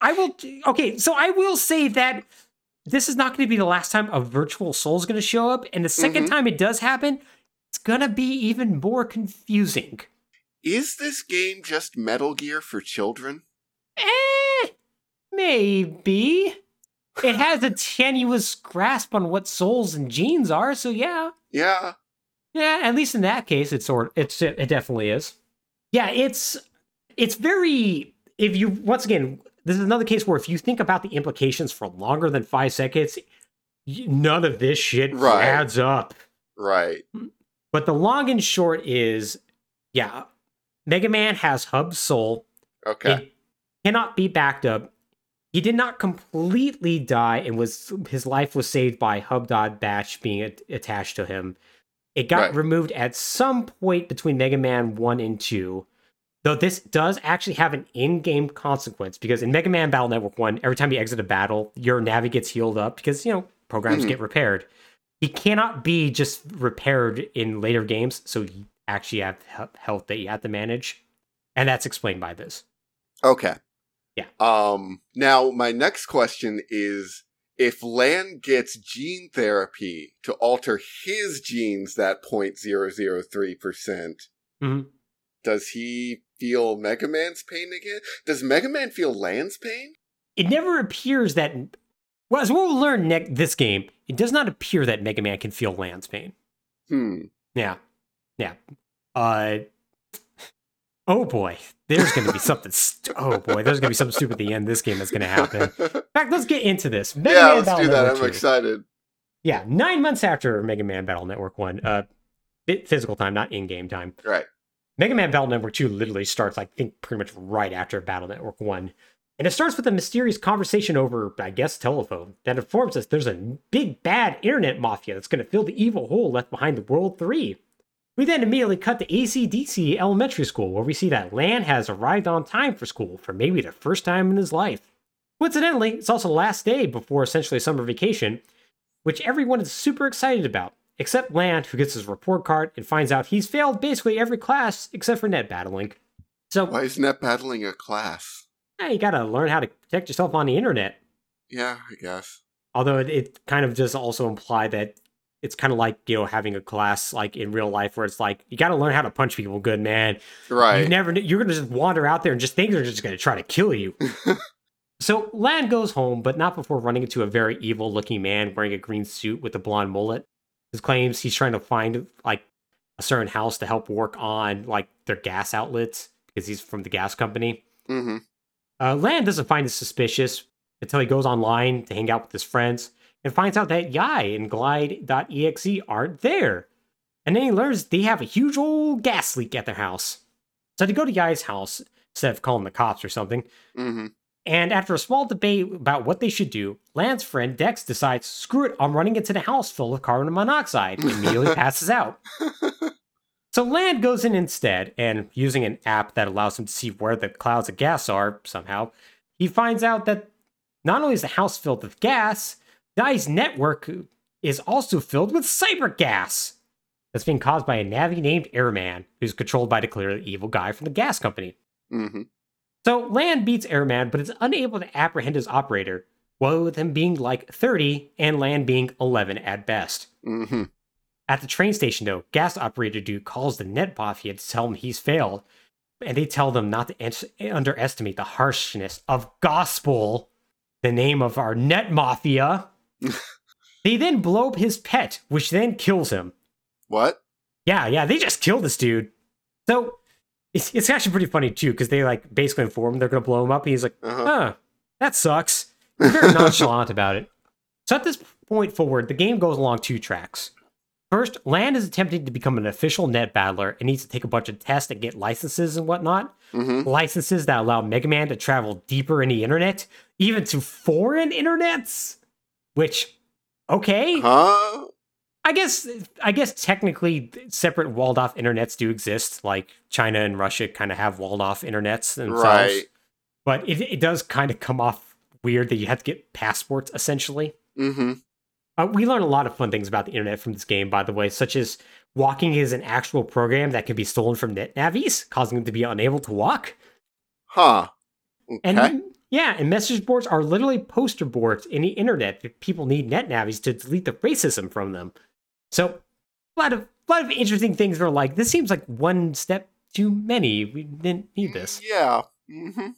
I will. Okay, so I will say that this is not going to be the last time a virtual soul is going to show up, and the 2nd Mhm. time it does happen, it's going to be even more confusing. Is this game just Metal Gear for children? Eh, maybe. It has a tenuous grasp on what souls and genes are, so yeah. Yeah. Yeah, at least in that case, it's sort. It's it definitely is. Yeah, it's it's very. If you once again, this is another case where if you think about the implications for longer than five seconds, none of this shit Right. adds up. Right. But the long and short is, yeah, Mega Man has Hub's soul. Okay. It cannot be backed up. He did not completely die, and was his life was saved by Hub Dot Batch being at- attached to him. It got Right. removed at some point between Mega Man One and Two, though this does actually have an in-game consequence because in Mega Man Battle Network One, every time you exit a battle, your navi gets healed up because you know programs Mhm. get repaired. He cannot be just repaired in later games, so you actually have health that you have to manage, and that's explained by this. Okay. Yeah. Um now my next question is if Lan gets gene therapy to alter his genes that 0.003%, Mhm. does he feel Mega Man's pain again? Does Mega Man feel Lan's pain? it never appears that well as we'll learn next this game it does not appear that mega man can feel Lan's pain Hmm. yeah yeah uh oh boy there's gonna be something st- oh boy there's gonna be something stupid at the end of this game that's gonna happen in fact let's get into this mega yeah, man let's battle do that. network I'm 2. excited. yeah nine months after mega man battle network 1 uh physical time not in-game time Right. Mega Man Battle Network 2 literally starts, I think, pretty much right after Battle Network 1. And it starts with a mysterious conversation over, I guess, telephone that informs us there's a big bad internet mafia that's going to fill the evil hole left behind the World 3. We then immediately cut to ACDC Elementary School, where we see that Lan has arrived on time for school for maybe the first time in his life. Coincidentally, it's also the last day before essentially summer vacation, which everyone is super excited about, except Lan, who gets his report card and finds out he's failed basically every class except for net battling. So, Why is net battling a class? yeah, you gotta learn how to protect yourself on the internet. Yeah, I guess. Although it, it kind of does also imply that it's kind of like you know having a class like in real life where it's like you got to learn how to punch people good, man. Right. You never you're gonna just wander out there and just think they're just gonna try to kill you. so Lan goes home, but not before running into a very evil looking man wearing a green suit with a blonde mullet. His claims he's trying to find like a certain house to help work on like their gas outlets because he's from the gas company. hmm Uh, Lan doesn't find it suspicious until he goes online to hang out with his friends and finds out that Yai and Glyde.exe aren't there. And then he learns they have a huge old gas leak at their house. So they go to Yai's house instead of calling the cops or something. hmm And after a small debate about what they should do, Lan's friend Dex decides, screw it, I'm running into the house full of carbon monoxide, and immediately passes out. So Lan goes in instead, and using an app that allows him to see where the clouds of gas are somehow, he finds out that not only is the house filled with gas, Yai's network is also filled with cyber gas that's being caused by a Navi named Airman, who's controlled by the clearly evil guy from the gas company. hmm So Lan beats Airman, but is unable to apprehend his operator, well, with him being like 30 and Lan being 11 at best. hmm At the train station, though, gas operator dude calls the net mafia to tell him he's failed, and they tell them not to en- underestimate the harshness of gospel, the name of our net mafia. they then blow up his pet, which then kills him. What? Yeah, yeah, they just killed this dude. So it's, it's actually pretty funny too, because they like basically inform him they're gonna blow him up. And he's like, Uh-huh. huh, that sucks. He's very nonchalant about it. So at this point forward, the game goes along two tracks. First, Lan is attempting to become an official net battler and needs to take a bunch of tests and get licenses and whatnot. hmm Licenses that allow Mega Man to travel deeper in the internet, even to foreign internets. Which, okay, Huh? I guess I guess technically separate walled off internets do exist. Like China and Russia kind of have walled off internets themselves. Right. But it, it does kind of come off weird that you have to get passports essentially. Mm-hmm. Uh, we learn a lot of fun things about the internet from this game, by the way, such as walking is an actual program that can be stolen from net Navis, causing them to be unable to walk. Huh. Okay. And yeah, and message boards are literally poster boards in the internet that people need net Navis to delete the racism from them. So a lot of a lot of interesting things are like this seems like one step too many. We didn't need this. Yeah. hmm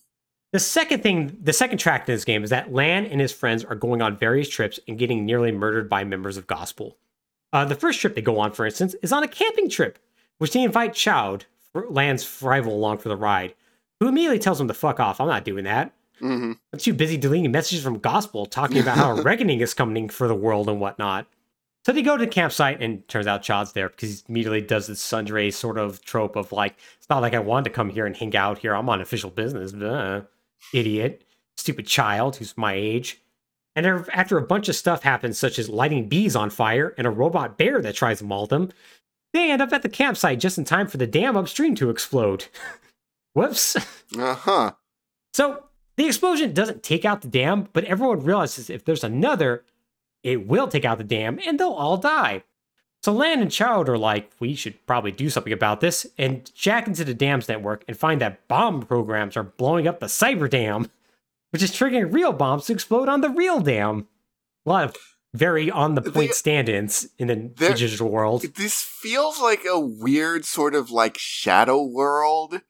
The second thing, the second track in this game is that Lan and his friends are going on various trips and getting nearly murdered by members of Gospel. Uh, the first trip they go on, for instance, is on a camping trip, which they invite Chaud, Lan's rival, along for the ride, who immediately tells them to fuck off. I'm not doing that. Hmm I'm too busy deleting messages from Gospel talking about how a reckoning is coming for the world and whatnot. So they go to the campsite, and turns out Chaud's there because he immediately does this tsundere sort of trope of like, it's not like I wanted to come here and hang out here. I'm on official business. Duh. Idiot. Stupid child who's my age. And after a bunch of stuff happens, such as lighting bees on fire and a robot bear that tries to maul them, they end up at the campsite just in time for the dam upstream to explode. Whoops. Uh-huh. So the explosion doesn't take out the dam, but everyone realizes if there's another, it will take out the dam and they'll all die. So Lan and Chaud are like, we should probably do something about this, and jack into the dam's network and find that bomb programs are blowing up the cyber dam, which is triggering real bombs to explode on the real dam. A lot of very on the point stand ins in the there- digital world. This feels like a weird sort of like shadow world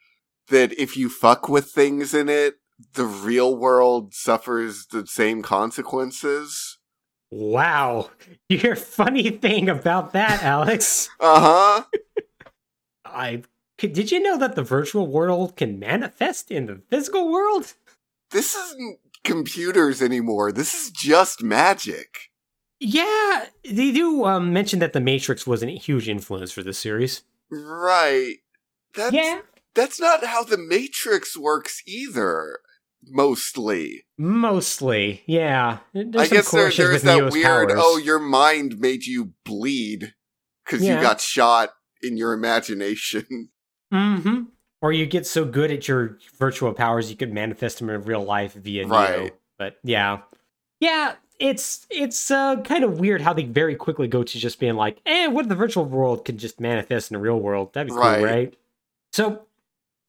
that if you fuck with things in it, the real world suffers the same consequences. Wow. You hear funny thing about that, Alex. Uh-huh. I did you know that the virtual world can manifest in the physical world? This isn't computers anymore. This is just magic. Yeah, they do um, mention that the Matrix was a huge influence for this series. Right. That's yeah, that's not how the Matrix works either. Mostly. mostly. Yeah, There's I guess there, there's that weird, powers. oh, your mind made you bleed because Yeah. you got shot in your imagination. Mm-hmm. Or you get so good at your virtual powers you could manifest them in real life via Neo. Right. But yeah, yeah, it's it's uh, kind of weird how they very quickly go to just being like, eh, what if the virtual world could just manifest in the real world? That'd be cool, Right. right? So.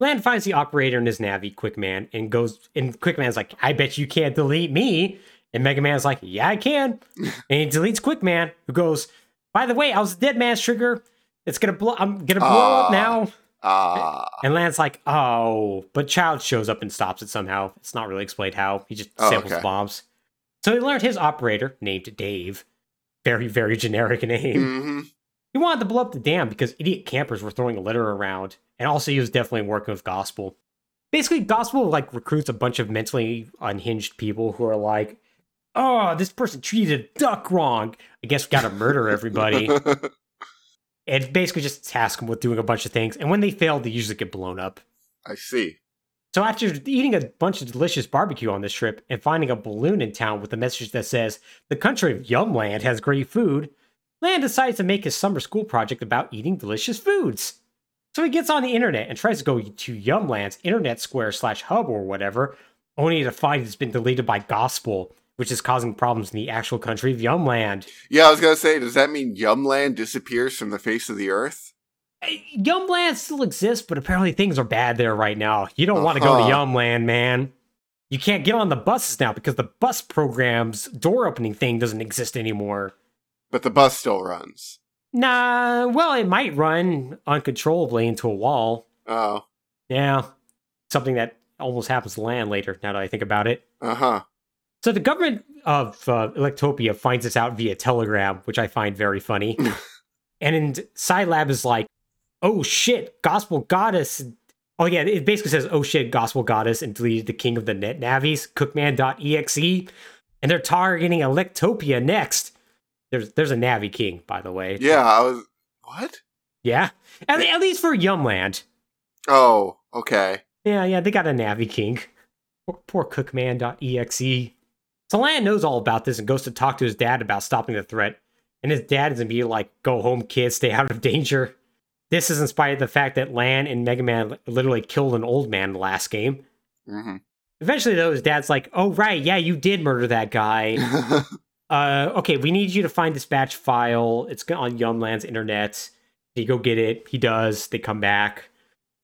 Lan finds the operator in his Navi, Quickman, and goes. And Quickman's like, "I bet you can't delete me." And Mega Man's like, "Yeah, I can." and he deletes Quickman, who goes, By the way, I was a dead man's trigger. It's gonna blow. I'm gonna blow up Ah. now. Ah. And Lan's like, oh, but Chaud shows up and stops it somehow. It's not really explained how. He just Oh, samples okay. bombs. So he learned his operator, named Dave, very, very generic name. hmm He wanted to blow up the dam because idiot campers were throwing litter around. And also he was definitely working with Gospel. Basically, Gospel like recruits a bunch of mentally unhinged people who are like, oh, this person treated a duck wrong. I guess we gotta murder everybody. and basically just task them with doing a bunch of things. And when they fail, they usually get blown up. I see. So after eating a bunch of delicious barbecue on this trip and finding a balloon in town with a message that says the country of Yumland has great food, Land decides to make his summer school project about eating delicious foods. So he gets on the internet and tries to go to Yumland's internet square slash hub or whatever, only to find it's been deleted by Gospel, which is causing problems in the actual country of Yumland. Yeah, I was gonna say, does that mean Yumland disappears from the face of the earth? Eh, Yumland still exists, but apparently things are bad there right now. You don't want to go to Uh-huh. Yumland, man. You can't get on the buses now because the bus program's door opening thing doesn't exist anymore. But the bus still runs. Nah, well, it might run uncontrollably into a wall. Oh. Yeah, something that almost happens to land later, now that I think about it. Uh huh. So the government of uh, Electopia finds this out via telegram, which I find very funny. and Scilab is like, oh shit, gospel goddess. Oh yeah, it basically says, oh shit, gospel goddess, and deleted the king of the net Navis, cookman.exe. And they're targeting Electopia next. There's there's a Navi king, by the way. Yeah, I was. What? Yeah. At, at least for Yumland. Oh, okay. Yeah, yeah, they got a Navi King. Poor, poor cookman.exe. So Lan knows all about this and goes to talk to his dad about stopping the threat. And his dad is immediately like, go home, kid, stay out of danger. This is in spite of the fact that Lan and Mega Man literally killed an old man in the last game. hmm Eventually, though, his dad's like, oh, right, yeah, you did murder that guy. uh, okay, we need you to find this batch file. It's on Yumland's internet. You go get it. He does. They come back.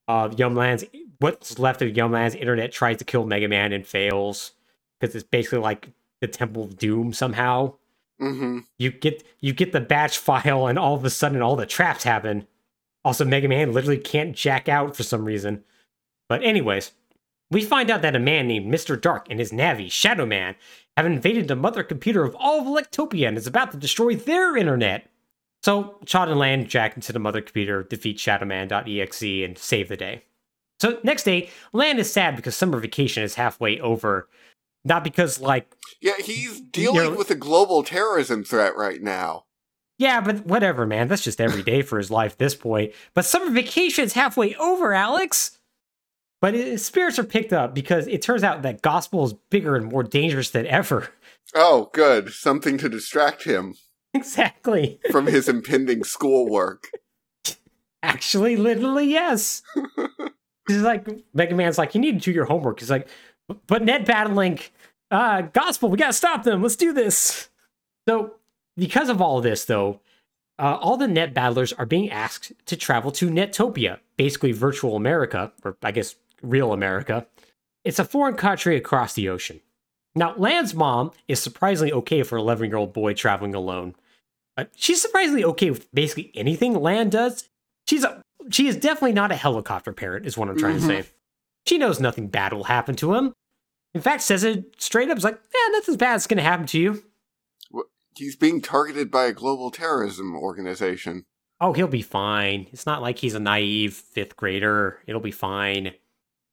Uh, Yumland's what's left of Yumland's internet tries to kill Mega Man and fails because it's basically like the Temple of Doom somehow. hmm You get you get the batch file, and all of a sudden, all the traps happen. Also, Mega Man literally can't jack out for some reason. But anyways, we find out that a man named Mr. Dark and his Navi, Shadow Man, have invaded the mother computer of all of Electopia and is about to destroy their internet. So, Chaud and Lan jack into the mother computer, defeat Shadowman.exe, and save the day. So, next day, Lan is sad because summer vacation is halfway over. Not because, like, Yeah, he's dealing know- with a global terrorism threat right now. Yeah, but whatever, man. That's just every day for his life at this point. But summer vacation's halfway over, Alex. But his spirits are picked up because it turns out that gospel is bigger and more dangerous than ever. Oh, good. Something to distract him exactly. from his impending schoolwork. Actually, literally, yes. He's like, Mega Man's like, you need to do your homework. He's like, but net battling, uh, gospel, we gotta stop them. Let's do this. So, because of all of this, though, uh, all the net battlers are being asked to travel to Netopia, basically virtual America, or I guess real America. It's a foreign country across the ocean. Now, Lan's mom is surprisingly okay for an 11 year old boy traveling alone. Uh, she's surprisingly okay with basically anything Lan does. She's a, she is definitely not a helicopter parent, is what I'm trying Mhm. to say. She knows nothing bad will happen to him. In fact, says it straight up. Is like, yeah, nothing bad's gonna happen to you. He's being targeted by a global terrorism organization. Oh, he'll be fine. It's not like he's a naive fifth grader. It'll be fine.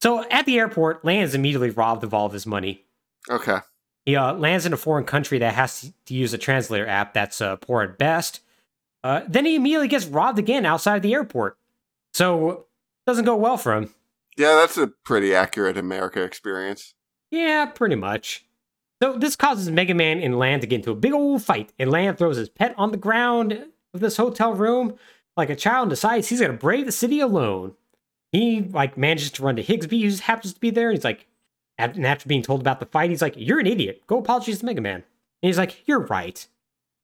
So at the airport, Lan is immediately robbed of all of his money. Okay. He uh, lands in a foreign country that has to use a translator app that's uh, poor at best. Uh, then he immediately gets robbed again outside the airport. So doesn't go well for him. Yeah, that's a pretty accurate America experience. Yeah, pretty much. So this causes Mega Man and Lan to get into a big old fight, and Lan throws his pet on the ground of this hotel room like a child and decides he's gonna brave the city alone. He like manages to run to Higsby, who just happens to be there, and he's like, and after being told about the fight, he's like, "You're an idiot. Go apologize to Mega Man." And he's like, "You're right."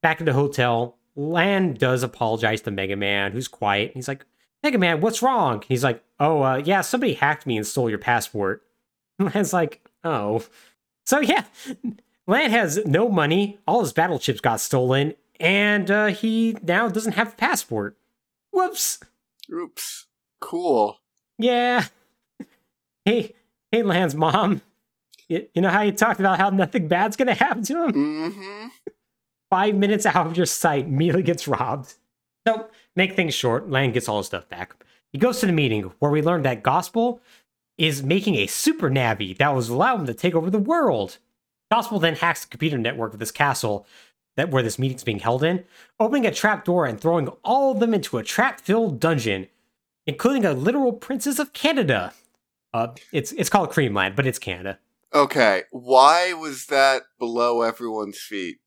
Back in the hotel, Lan does apologize to Mega Man, who's quiet. He's like, "Mega Man, what's wrong?" He's like, "Oh, uh, yeah, somebody hacked me and stole your passport." Lan's like, "Oh." So yeah, Lan has no money. All his battle chips got stolen, and uh, he now doesn't have a passport. Whoops. Oops. Cool. Yeah. Hey, hey, Lan's mom. You, you know how you talked about how nothing bad's gonna happen to him? Mm-hmm. Five minutes out of your sight, immediately gets robbed. So, make things short, Lan gets all his stuff back. He goes to the meeting where we learn that Gospel is making a super navi that will allow him to take over the world. Gospel then hacks the computer network of this castle that where this meeting's being held in, opening a trap door and throwing all of them into a trap-filled dungeon, including a literal princess of Canada. Uh, it's it's called Creamland, but it's Canada. Okay. Why was that below everyone's feet?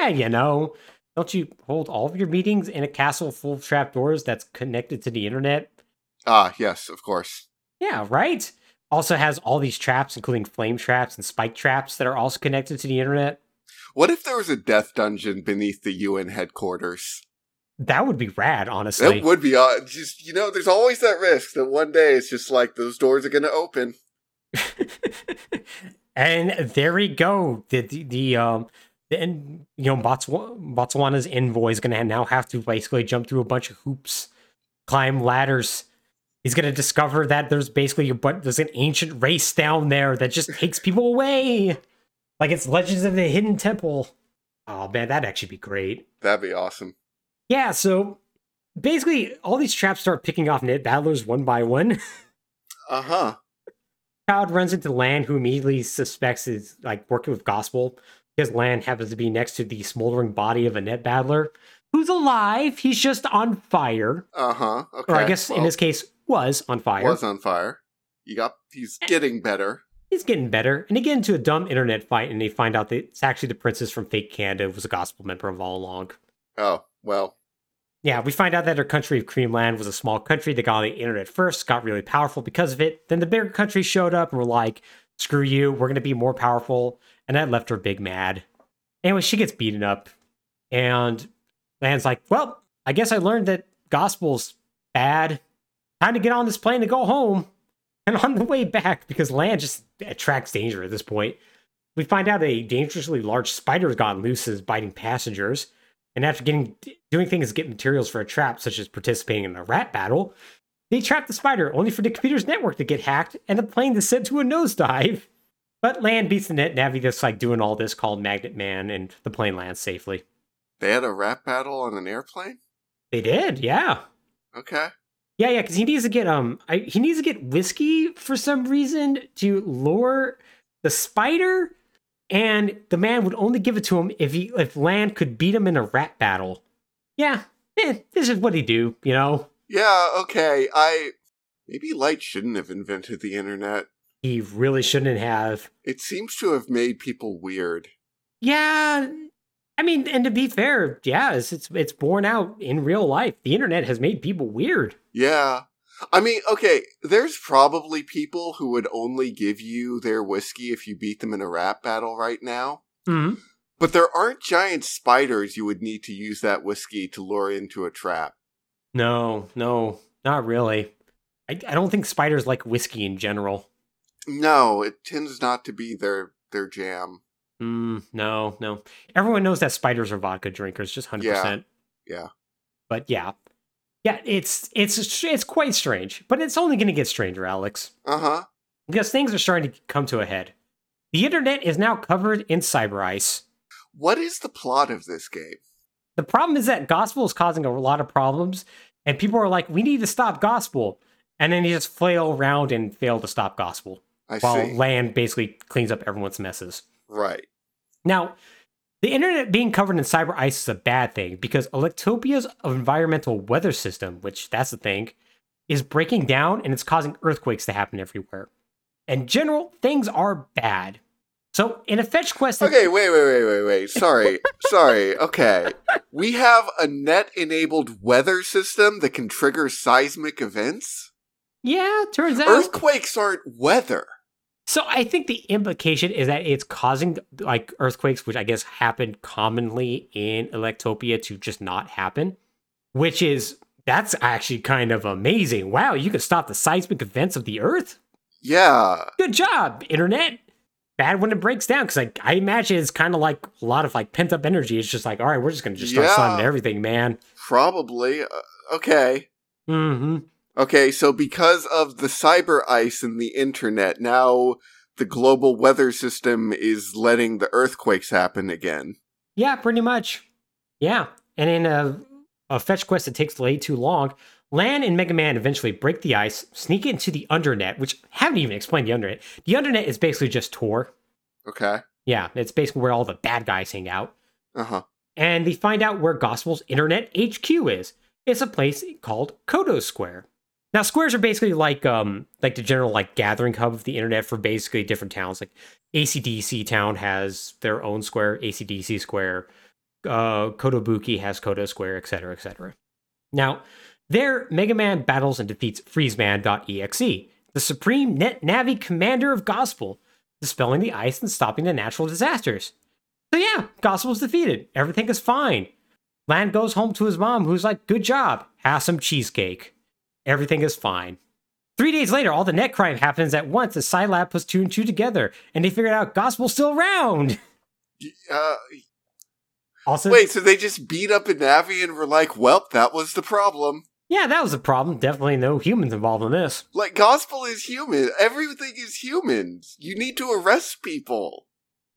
Yeah, you know, don't you hold all of your meetings in a castle full of trapdoors that's connected to the internet? Ah, yes, of course. Yeah, right. Also has all these traps, including flame traps and spike traps, that are also connected to the internet. What if there was a death dungeon beneath the UN headquarters? That would be rad, honestly. That would be uh, just you know, there's always that risk that one day it's just like those doors are going to open. and there we go. The the, the um the en- you know Botswana, Botswana's envoy is gonna now have to basically jump through a bunch of hoops, climb ladders. He's gonna discover that there's basically a but there's an ancient race down there that just takes people away, like it's Legends of the Hidden Temple. Oh man, that'd actually be great. That'd be awesome. Yeah, so basically all these traps start picking off net battlers one by one. Uh huh. Cloud runs into Lan, who immediately suspects is like working with Gospel because Lan happens to be next to the smoldering body of a net battler who's alive. He's just on fire, Uh huh. Okay. or I guess in well, this case was on fire. was on fire. You got. He's getting better. He's getting better, and they get into a dumb internet fight, and they find out that it's actually the princess from Fake Canada who was a Gospel member of all along. Oh well. Yeah, we find out that her country of Creamland was a small country that got on the internet first, got really powerful because of it. Then the bigger countries showed up and were like, screw you, we're going to be more powerful. And that left her big mad. Anyway, she gets beaten up. And Lan's like, well, I guess I learned that gospel's bad. Time to get on this plane to go home. And on the way back, because Lan just attracts danger at this point, we find out a dangerously large spider has gotten loose and is biting passengers. And after getting doing things to get materials for a trap, such as participating in a rat battle, they trap the spider only for the computer's network to get hacked and the plane to send to a nosedive. But Lan beats the net Navi that's like doing all this called Magnet Man, and the plane lands safely. They had a rap battle on an airplane. They did, yeah. Okay. Yeah, yeah, because he needs to get um, I, he needs to get whiskey for some reason to lure the spider, and the man would only give it to him if he if Lan could beat him in a rat battle. Yeah, eh, this is what he do, you know. Yeah. Okay. I maybe Light shouldn't have invented the internet. He really shouldn't have. It seems to have made people weird. Yeah, I mean, and to be fair, yeah, it's it's, it's borne out in real life. The internet has made people weird. Yeah. I mean, okay, there's probably people who would only give you their whiskey if you beat them in a rap battle right now. Mm-hmm. But there aren't giant spiders you would need to use that whiskey to lure into a trap. No, no, not really. I, I don't think spiders like whiskey in general. No, it tends not to be their their jam. Mm, no, no. Everyone knows that spiders are vodka drinkers, just hundred percent. Yeah. But yeah, yeah, it's it's it's quite strange, but it's only going to get stranger, Alex, Uh-huh. because things are starting to come to a head. The internet is now covered in cyber ice. What is the plot of this game? The problem is that gospel is causing a lot of problems, and people are like, "We need to stop gospel," and then you just flail around and fail to stop gospel, I while see. Lan basically cleans up everyone's messes. right. Now, the internet being covered in cyber ice is a bad thing because Electopia's environmental weather system, which that's the thing, is breaking down and it's causing earthquakes to happen everywhere. In general, things are bad. So, in a fetch quest, Okay, wait, wait, wait, wait, wait. Sorry. Sorry. Okay. We have a net enabled weather system that can trigger seismic events. yeah, turns out. Earthquakes aren't weather. So I think the implication is that it's causing like earthquakes, which I guess happen commonly in Electopia, to just not happen. Which is that's actually kind of amazing. Wow, you can stop the seismic events of the Earth. Yeah. Good job, internet. bad when it breaks down because like I imagine it's kind of like a lot of like pent up energy. It's just like, all right, we're just gonna just start Yeah. slamming everything, man. Probably. Uh, okay. Mm-hmm. Okay, so because of the cyber ice and the internet, now the global weather system is letting the earthquakes happen again. Yeah, pretty much. Yeah, and in a, a fetch quest that takes way too long, Lan and Mega Man eventually break the ice, sneak into the Undernet, which haven't even explained the Undernet. The Undernet is basically just Tor. Okay. Yeah, it's basically where all the bad guys hang out. Uh huh. and they find out where Gospel's internet HQ is. It's a place called Kodo Square. Now, squares are basically like um like the general like gathering hub of the internet for basically different towns. Like ACDC town has their own square, ACDC Square. Uh, Kotobuki has Kodo Square, etc., etc. Now, there, Mega Man battles and defeats FreezeMan.exe, the supreme net Navi commander of Gospel, dispelling the ice and stopping the natural disasters. So yeah, Gospel's defeated. Everything is fine. Lan goes home to his mom, who's like, "Good job. Have some cheesecake. Everything is fine." Three days later, all the net crime happens at once as Scilab puts two and two together, and they figured out Gospel's still around. Uh, Also, wait, so they just beat up a Navi and were like, well, that was the problem. yeah, that was a problem. Definitely no humans involved in this. Like, gospel is human. Everything is humans. You need to arrest people.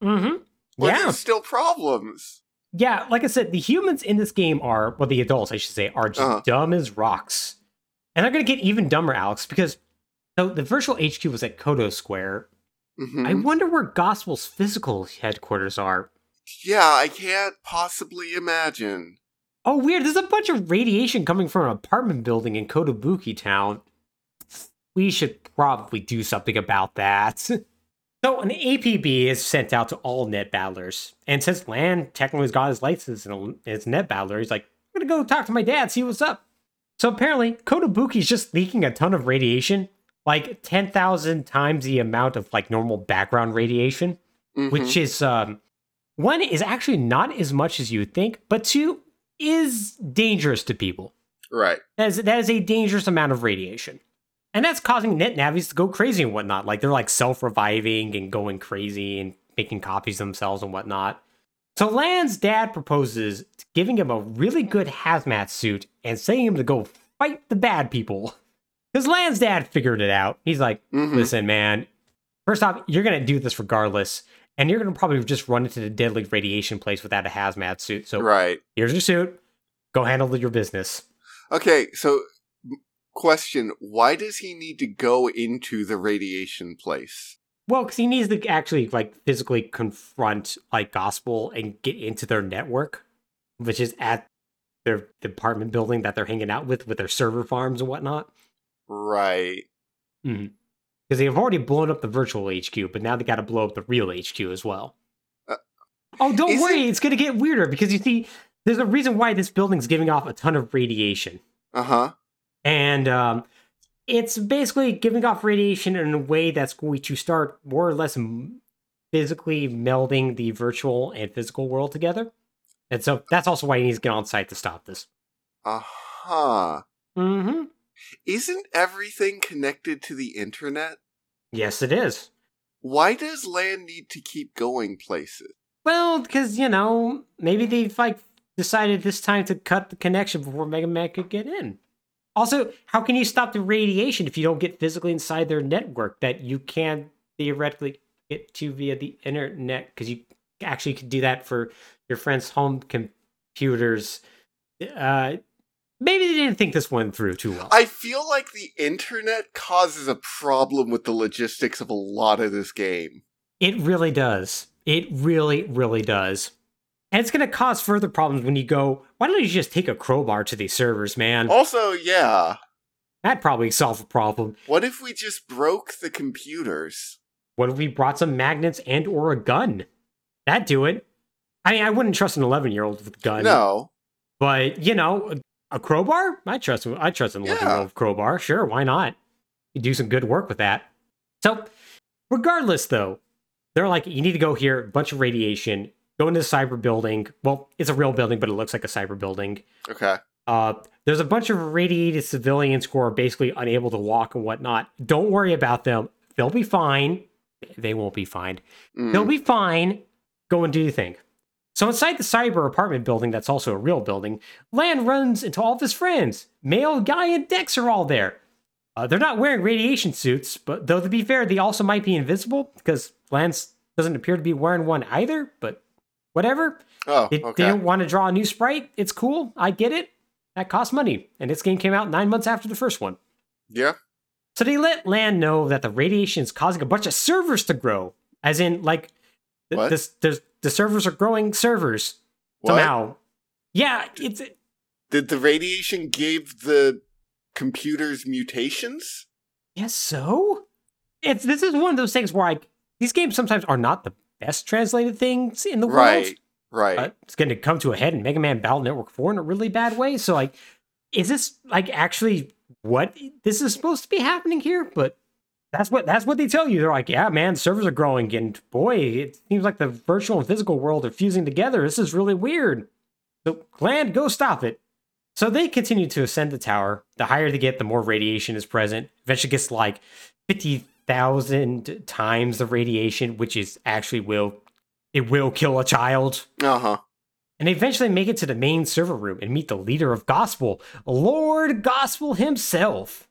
Mm-hmm. But Yeah, there's still problems. yeah. Like I said, the humans in this game are, well, the adults, I should say, are just Uh-huh. dumb as rocks, and they're gonna get even dumber, Alex, because so the virtual HQ was at Kodo Square. Mhm. I wonder where Gospel's physical headquarters are. Yeah, I can't possibly imagine. Oh, weird. There's a bunch of radiation coming from an apartment building in Kotobuki town. We should probably do something about that. so, an APB is sent out to all net battlers. And since Lan technically has got his license and is a net battler, he's like, I'm going to go talk to my dad, see what's up. So, apparently, Kotobuki's just leaking a ton of radiation, like 10,000 times the amount of like normal background radiation Mhm. which is um, one is actually not as much as you would think, but two is dangerous to people. right. That is, that is a dangerous amount of radiation. And that's causing net Navis to go crazy and whatnot. Like they're like self reviving and going crazy and making copies of themselves and whatnot. So Lan's dad proposes giving him a really good hazmat suit and sending him to go fight the bad people. Because Lan's dad figured it out. He's like, Mhm. listen, man, first off, you're going to do this regardless. And you're going to probably just run into the deadly radiation place without a hazmat suit. So Right. here's your suit. Go handle your business. Okay, so question, why does he need to go into the radiation place? Well, because he needs to actually like physically confront like gospel and get into their network, which is at their apartment building that they're hanging out with, with their server farms and whatnot. Right. Because they've already blown up the virtual HQ, but now they got to blow up the real HQ as well. Uh, oh, don't worry, it- it's going to get weirder because you see, there's a reason why this building's giving off a ton of radiation. Uh-huh. and um, it's basically giving off radiation in a way that's going to start more or less physically melding the virtual and physical world together. And so that's also why he needs to get on site to stop this. Uh-huh. Mm-hmm. Isn't everything connected to the internet? Yes, it is. Why does Lan need to keep going places? Well, because you know, maybe they've like decided this time to cut the connection before Mega Man could get in. Also, how can you stop the radiation if you don't get physically inside their network that you can theoretically get to via the internet? Because you actually could do that for your friends' home computers. Uh, maybe they didn't think this one through too well. I feel like the internet causes a problem with the logistics of a lot of this game. It really does. It really, really does. And it's going to cause further problems when you go, why don't you just take a crowbar to these servers, man? Also, yeah, That'd probably solve a problem. what if we just broke the computers? What if we brought some magnets and or a gun? That'd do it. I mean, I wouldn't trust an 11 year old with a gun. No. But, you know, a, crowbar? I trust I trust an 11 year old crowbar. Sure, why not? You do some good work with that. So, regardless, though, they're like, you need to go here, bunch of radiation, go into the cyber building. Well, it's a real building, but it looks like a cyber building. Okay. Uh, there's a bunch of radiated civilians who are basically unable to walk and whatnot. Don't worry about them. They'll be fine. they won't be fine. Mm. They'll be fine. Go and do your thing. So inside the cyber apartment building, that's also a real building, Lan runs into all of his friends. Mayl, Yai, and Dex are all there. Uh, they're not wearing radiation suits, but though to be fair, they also might be invisible because Lan's doesn't appear to be wearing one either. But whatever. oh, They, okay. they don't want to draw a new sprite. It's cool. I get it. That costs money, and this game came out nine months after the first one. Yeah. So they let Lan know that the radiation is causing a bunch of servers to grow, as in like th- this, the servers are growing servers What? somehow. Yeah, it's Did the radiation give the computers mutations? yes. So it's this is one of those things where like these games sometimes are not the best translated things in the world. Right. Right. It's going to come to a head in Mega Man Battle Network 4 in a really bad way. So, like, is this like actually what this is supposed to be happening here? But that's what that's what they tell you. They're like, yeah, man, servers are growing, and boy, it seems like the virtual and physical world are fusing together. This is really weird. So, Lan, go stop it. So they continue to ascend the tower. The higher they get, the more radiation is present. Eventually gets like fifty thousand times the radiation, which is actually will it will kill a child. uh huh. And they eventually make it to the main server room and meet the leader of Gospel, Lord Gospel himself.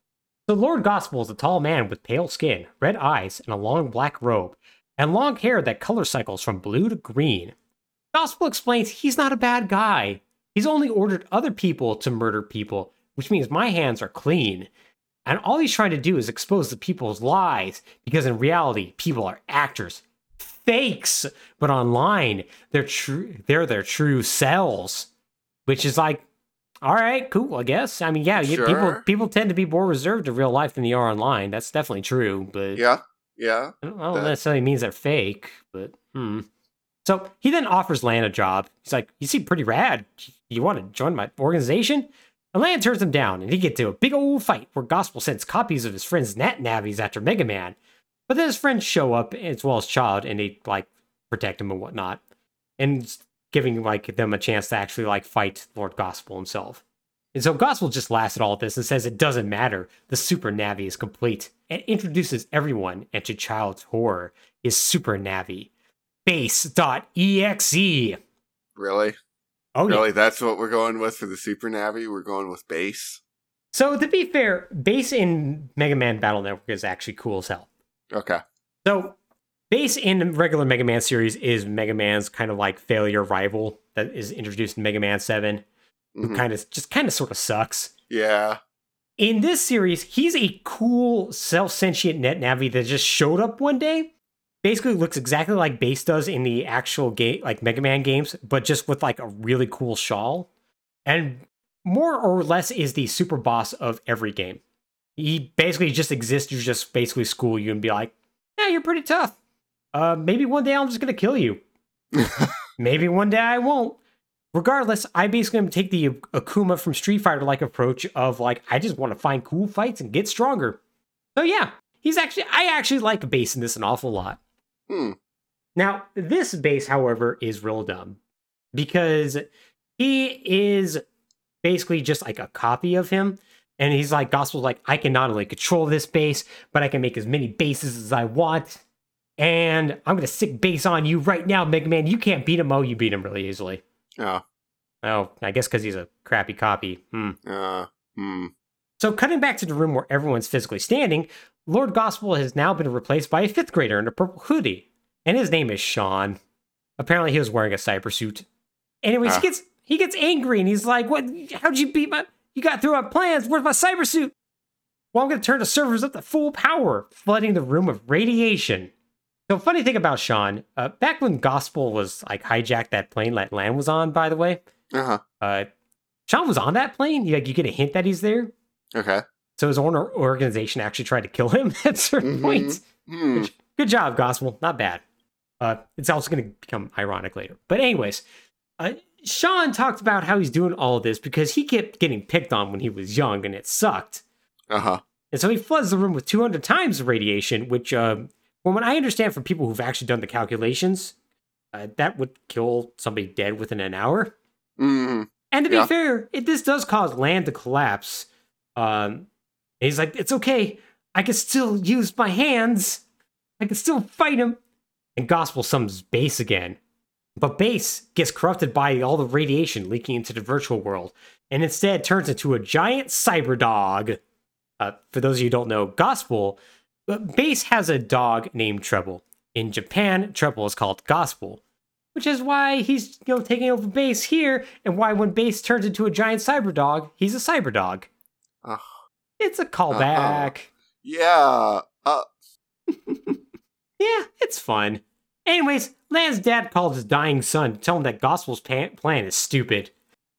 So, Lord Gospel is a tall man with pale skin, red eyes, and a long black robe, and long hair that color cycles from blue to green. Gospel explains he's not a bad guy. He's only ordered other people to murder people, which means my hands are clean. And all he's trying to do is expose the people's lies, because in reality, people are actors, fakes, but online they're true. They're their true selves, which is like, all right, cool. I guess. I mean, yeah, you, people people tend to be more reserved in real life than they are online. That's definitely true. But Yeah. Yeah. I don't, I don't That- necessarily means they're fake, but hmm. So he then offers Lan a job. He's like, "You seem pretty rad. You want to join my organization?" And Lan turns him down, and he gets into a big old fight where Gospel sends copies of his friend's Net Navis after Mega Man. But then his friends show up as well as Chaud, and they like protect him and whatnot, and giving like them a chance to actually like fight Lord Gospel himself. And so Gospel just laughs at all this and says it doesn't matter. The Super Navi is complete and introduces everyone and to Chaud's horror, his Super Navi. Bass.exe. Really? Oh, yeah. Really? That's what we're going with for the Super Navi? We're going with Bass? So, to be fair, Bass in Mega Man Battle Network is actually cool as hell. Okay. So, Bass in the regular Mega Man series is Mega Man's kind of like failure rival that is introduced in Mega Man 7, who Mhm. kind of just kind of sort of sucks. Yeah. In this series, he's a cool, self sentient net navi that just showed up one day. Basically, looks exactly like Bass does in the actual game, like Mega Man games, but just with like a really cool shawl. And more or less is the super boss of every game. He basically just exists to just basically school you and be like, yeah, you're pretty tough. Uh, maybe one day I'm just gonna kill you. maybe one day I won't. Regardless, I basically am take the Akuma from Street Fighter like approach of like, I just want to find cool fights and get stronger. So yeah, he's actually I actually like Bass in this an awful lot. Hmm. Now, this Bass, however, is real dumb because he is basically just like a copy of him. And he's like, Gospel's like, I can not only control this Bass, but I can make as many Basses as I want. And I'm going to sick Bass on you right now, Mega Man. You can't beat him. Oh, you beat him really easily. Oh. Oh, I guess because he's a crappy copy. Hmm. Uh. Hmm. So, cutting back to the room where everyone's physically standing, Lord Gospel has now been replaced by a fifth grader in a purple hoodie, and his name is Sean. Apparently, he was wearing a cyber suit. Anyways, Ah. he gets he gets angry and he's like, "What? How'd you beat my? You got through my plans. Where's my cyber suit?" Well, I'm going to turn the servers up to full power, flooding the room with radiation. So, funny thing about Sean, uh, back when Gospel was like hijacked that plane that Lan was on, by the way, Uh huh. uh, Sean was on that plane. You, like, you get a hint that he's there. Okay. So his own organization actually tried to kill him at certain Mhm. points. Hmm. Good job, Gospel. Not bad. Uh, it's also going to become ironic later. But anyways, uh, Sean talked about how he's doing all of this because he kept getting picked on when he was young and it sucked. Uh huh. And so he floods the room with 200 times the radiation, which, uh, from what I understand from people who've actually done the calculations, uh, that would kill somebody dead within an hour. Hmm. And to be Yeah. fair, it this does cause Lan to collapse. Um, he's like, it's okay. I can still use my hands. I can still fight him. And Gospel summons Bass again. But Bass gets corrupted by all the radiation leaking into the virtual world and instead turns into a giant cyber dog. Uh, for those of you who don't know, Gospel, uh, Bass has a dog named Treble. In Japan, Treble is called Gospel, which is why he's you know taking over Bass here, and why when Bass turns into a giant cyber dog, he's a cyber dog. Uh, It's a callback. yeah. Uh, Yeah, it's fun. Anyways, Lan's dad called his dying son to tell him that Gospel's plan is stupid.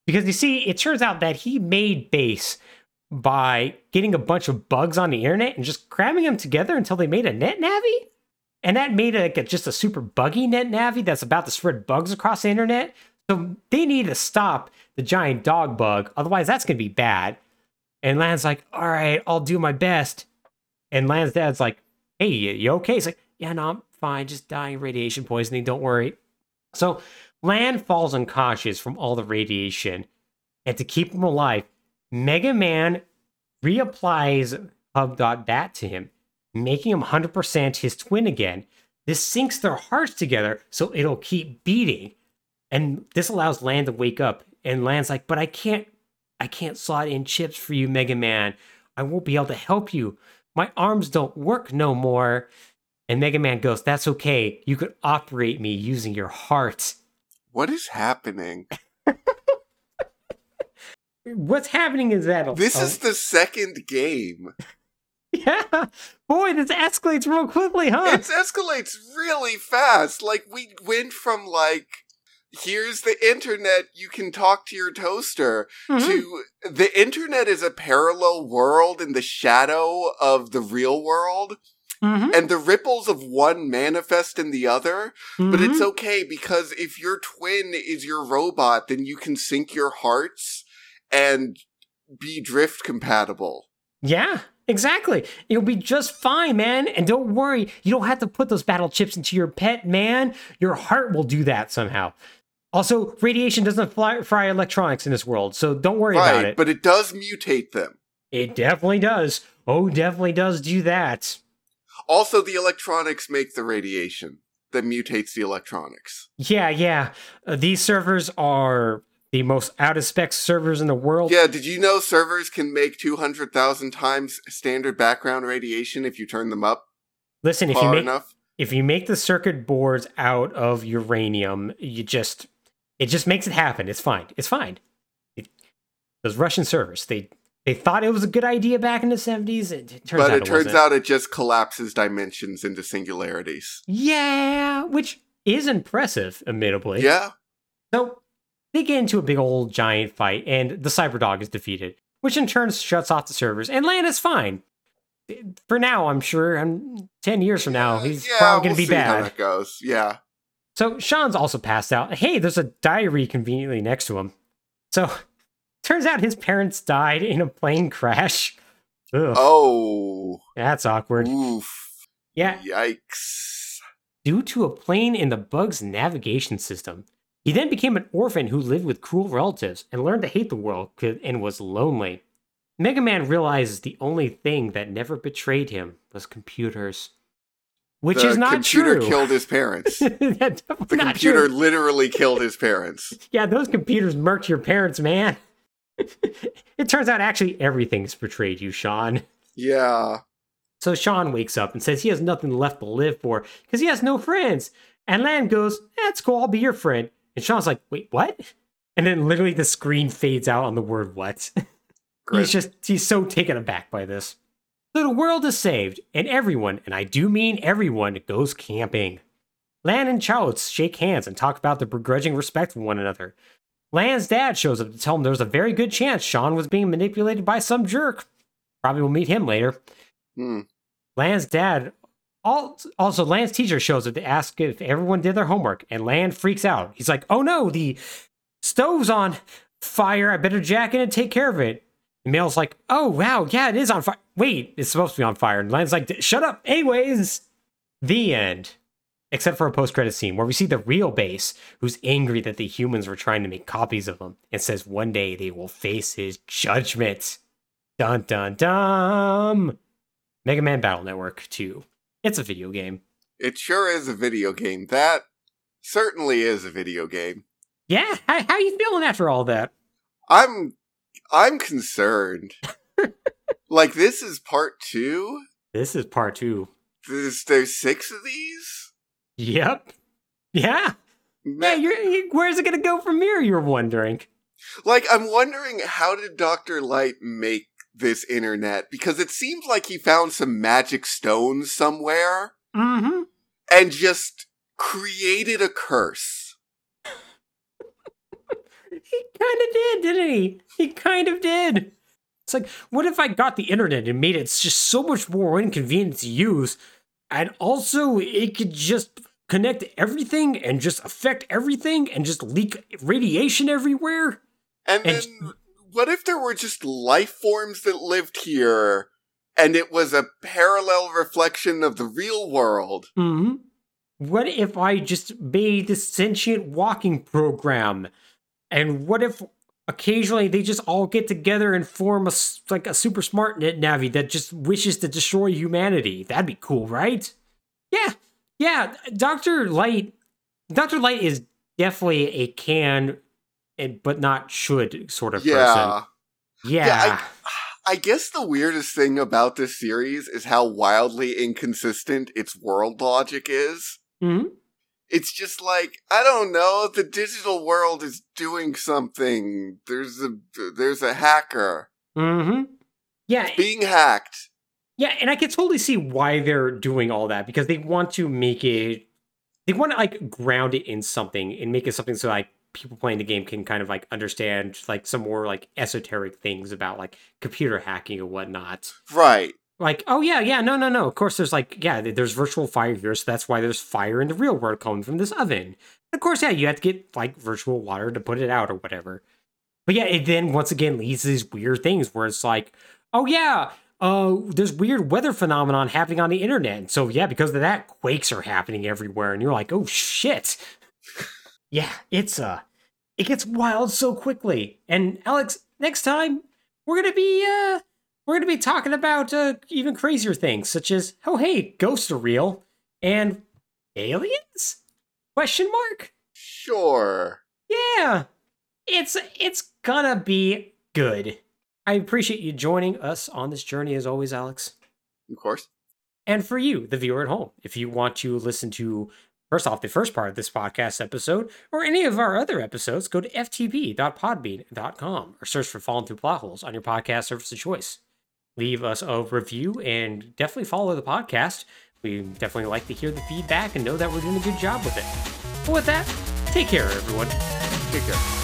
Because you see, it turns out that he made Bass by getting a bunch of bugs on the internet and just cramming them together until they made a net navi. And that made it like a, just a super buggy net navi that's about to spread bugs across the internet. So they need to stop the giant dog bug, otherwise that's gonna be bad. And Lan's like, all right, I'll do my best. And Lan's dad's like, hey, you, okay? He's like, yeah, no, I'm fine, just dying radiation poisoning, don't worry. So Lan falls unconscious from all the radiation. And to keep him alive, Mega Man reapplies Hub.Bat to him, making him 100% his twin again. This syncs their hearts together so it'll keep beating. And this allows Lan to wake up. And Lan's like, but I can't I can't slot in chips for you, Mega Man. I won't be able to help you. My arms don't work no more. And Mega Man goes, That's okay. You could operate me using your heart. what is happening? What's happening is that This oh, is the second game. yeah, boy, this escalates real quickly, huh? It escalates really fast. Like we went from like here's the internet, you can talk to your toaster Mhm. to the internet is a parallel world in the shadow of the real world Mhm, and the ripples of one manifest in the other. But it's mhm. okay because if your twin is your robot, then you can sync your hearts and be drift compatible. yeah, exactly. It'll be just fine, man. And don't worry, you don't have to put those battle chips into your pet, man. Your heart will do that somehow. Also, radiation doesn't fly, fry electronics in this world, so don't worry about it. but it does mutate them. It definitely does. Oh, definitely does do that. Also, the electronics make the radiation that mutates the electronics. Yeah, yeah. Uh, these servers are the most out of spec servers in the world. Yeah, did you know servers can make 200,000 times standard background radiation if you turn them up Listen, if you make enough? if you make the circuit boards out of uranium, you just it just makes it happen. It's fine. It's fine. It, those Russian servers, they they thought it was a good idea back in the seventies. It, it turns But out it it turns wasn't. out it just collapses dimensions into singularities. yeah, which is impressive, admittedly. Yeah? So they get into a big old giant fight, and the Cyberdog is defeated, which in turn shuts off the servers, and Lan is fine. For now, I'm sure. And ten years from now, he's yeah, probably going we'll to be see how bad. that goes. Yeah. So Sean's also passed out. Hey, there's a diary conveniently next to him. So turns out his parents died in a plane crash. Ugh, Oh. that's awkward. Oof. Yeah, Yikes. due to a plane in the bug's navigation system. He then became an orphan who lived with cruel relatives and learned to hate the world and was lonely. Mega Man realizes the only thing that never betrayed him was computers. Which the is not The computer true. killed his parents. The computer true. literally killed his parents. Yeah, those computers murked your parents, man. it turns out actually everything's betrayed you, Sean. Yeah. So Sean wakes up and says he has nothing left to live for because he has no friends. And Lan goes, That's cool, I'll be your friend. And Sean's like, Wait, what? And then literally the screen fades out on the word what. He's just, he's so taken aback by this. So the world is saved, and everyone, and I do mean everyone, goes camping. Lan and Chowitz shake hands and talk about their begrudging respect for one another. Lan's dad shows up to tell him there's a very good chance Sean was being manipulated by some jerk. Probably will meet him later. Hmm. Lan's dad, also Lan's teacher shows up to ask if everyone did their homework, and Lan freaks out. He's like, "Oh no, the stove's on fire. I better jack in and take care of it." Mayl's like, "Oh wow, yeah, it is on fire. Wait, it's supposed to be on fire." And Lan's like, "Shut up." Anyways, the end. Except for a post-credit scene where we see the real Bass, who's angry that the humans were trying to make copies of him, and says one day they will face his judgment. Dun dun dun. Mega Man Battle Network 2. It's a video game. It sure is a video game. That certainly is a video game. Yeah, how, how you feeling after all that? I'm I'm concerned. like this is part two. This is part two. There's there's six of these. Yep. Yeah. Yeah. You're, you, where's it gonna go from here? You're wondering. Like I'm wondering how did Doctor Light make this internet because it seems like he found some magic stones somewhere mm-hmm. and just created a curse. He kind of did, didn't he? He kind of did. It's like, what if I got the internet and made it just so much more inconvenient to use, and also it could just connect everything and just affect everything and just leak radiation everywhere? And, and then what if there were just life forms that lived here and it was a parallel reflection of the real world? hmm What if I just made this sentient walking program? And what if occasionally they just all get together and form a like a super smart navi that just wishes to destroy humanity? That'd be cool, right? Yeah, yeah. Doctor Light, Doctor Light is definitely a can and but not should sort of yeah. person. Yeah. yeah I, I, guess the weirdest thing about this series is how wildly inconsistent its world logic is. Mm-hmm. It's just like I don't know. The digital world is doing something. There's a there's a hacker. Mm-hmm. Yeah, it's being hacked. Yeah, and I can totally see why they're doing all that because they want to make it. They want to like ground it in something and make it something so like people playing the game can kind of like understand like some more like esoteric things about like computer hacking and whatnot. Right. Like, oh yeah, yeah, no, no, no. Of course, there's like, yeah, there's virtual fire here, so that's why there's fire in the real world coming from this oven. of course, yeah, you have to get like virtual water to put it out or whatever. But yeah, it then once again leads to these weird things where it's like, oh yeah, uh, there's weird weather phenomenon happening on the internet. And So yeah, because of that, quakes are happening everywhere, and you're like, oh shit. yeah, it's uh it gets wild so quickly. And Alex, next time we're gonna be uh we're gonna be talking about uh even crazier things, such as oh hey, ghosts are real and aliens? Question mark? Sure. Yeah. It's it's gonna be good. I appreciate you joining us on this journey as always, Alex. Of course. And for you, the viewer at home, if you want to listen to First off, the first part of this podcast episode, or any of our other episodes, go to ftp.podbean.com or search for Fallin' Thru Plotholes on your podcast service of choice. Leave us a review and definitely follow the podcast. We definitely like to hear the feedback and know that we're doing a good job with it. But with that, take care, everyone. Take care.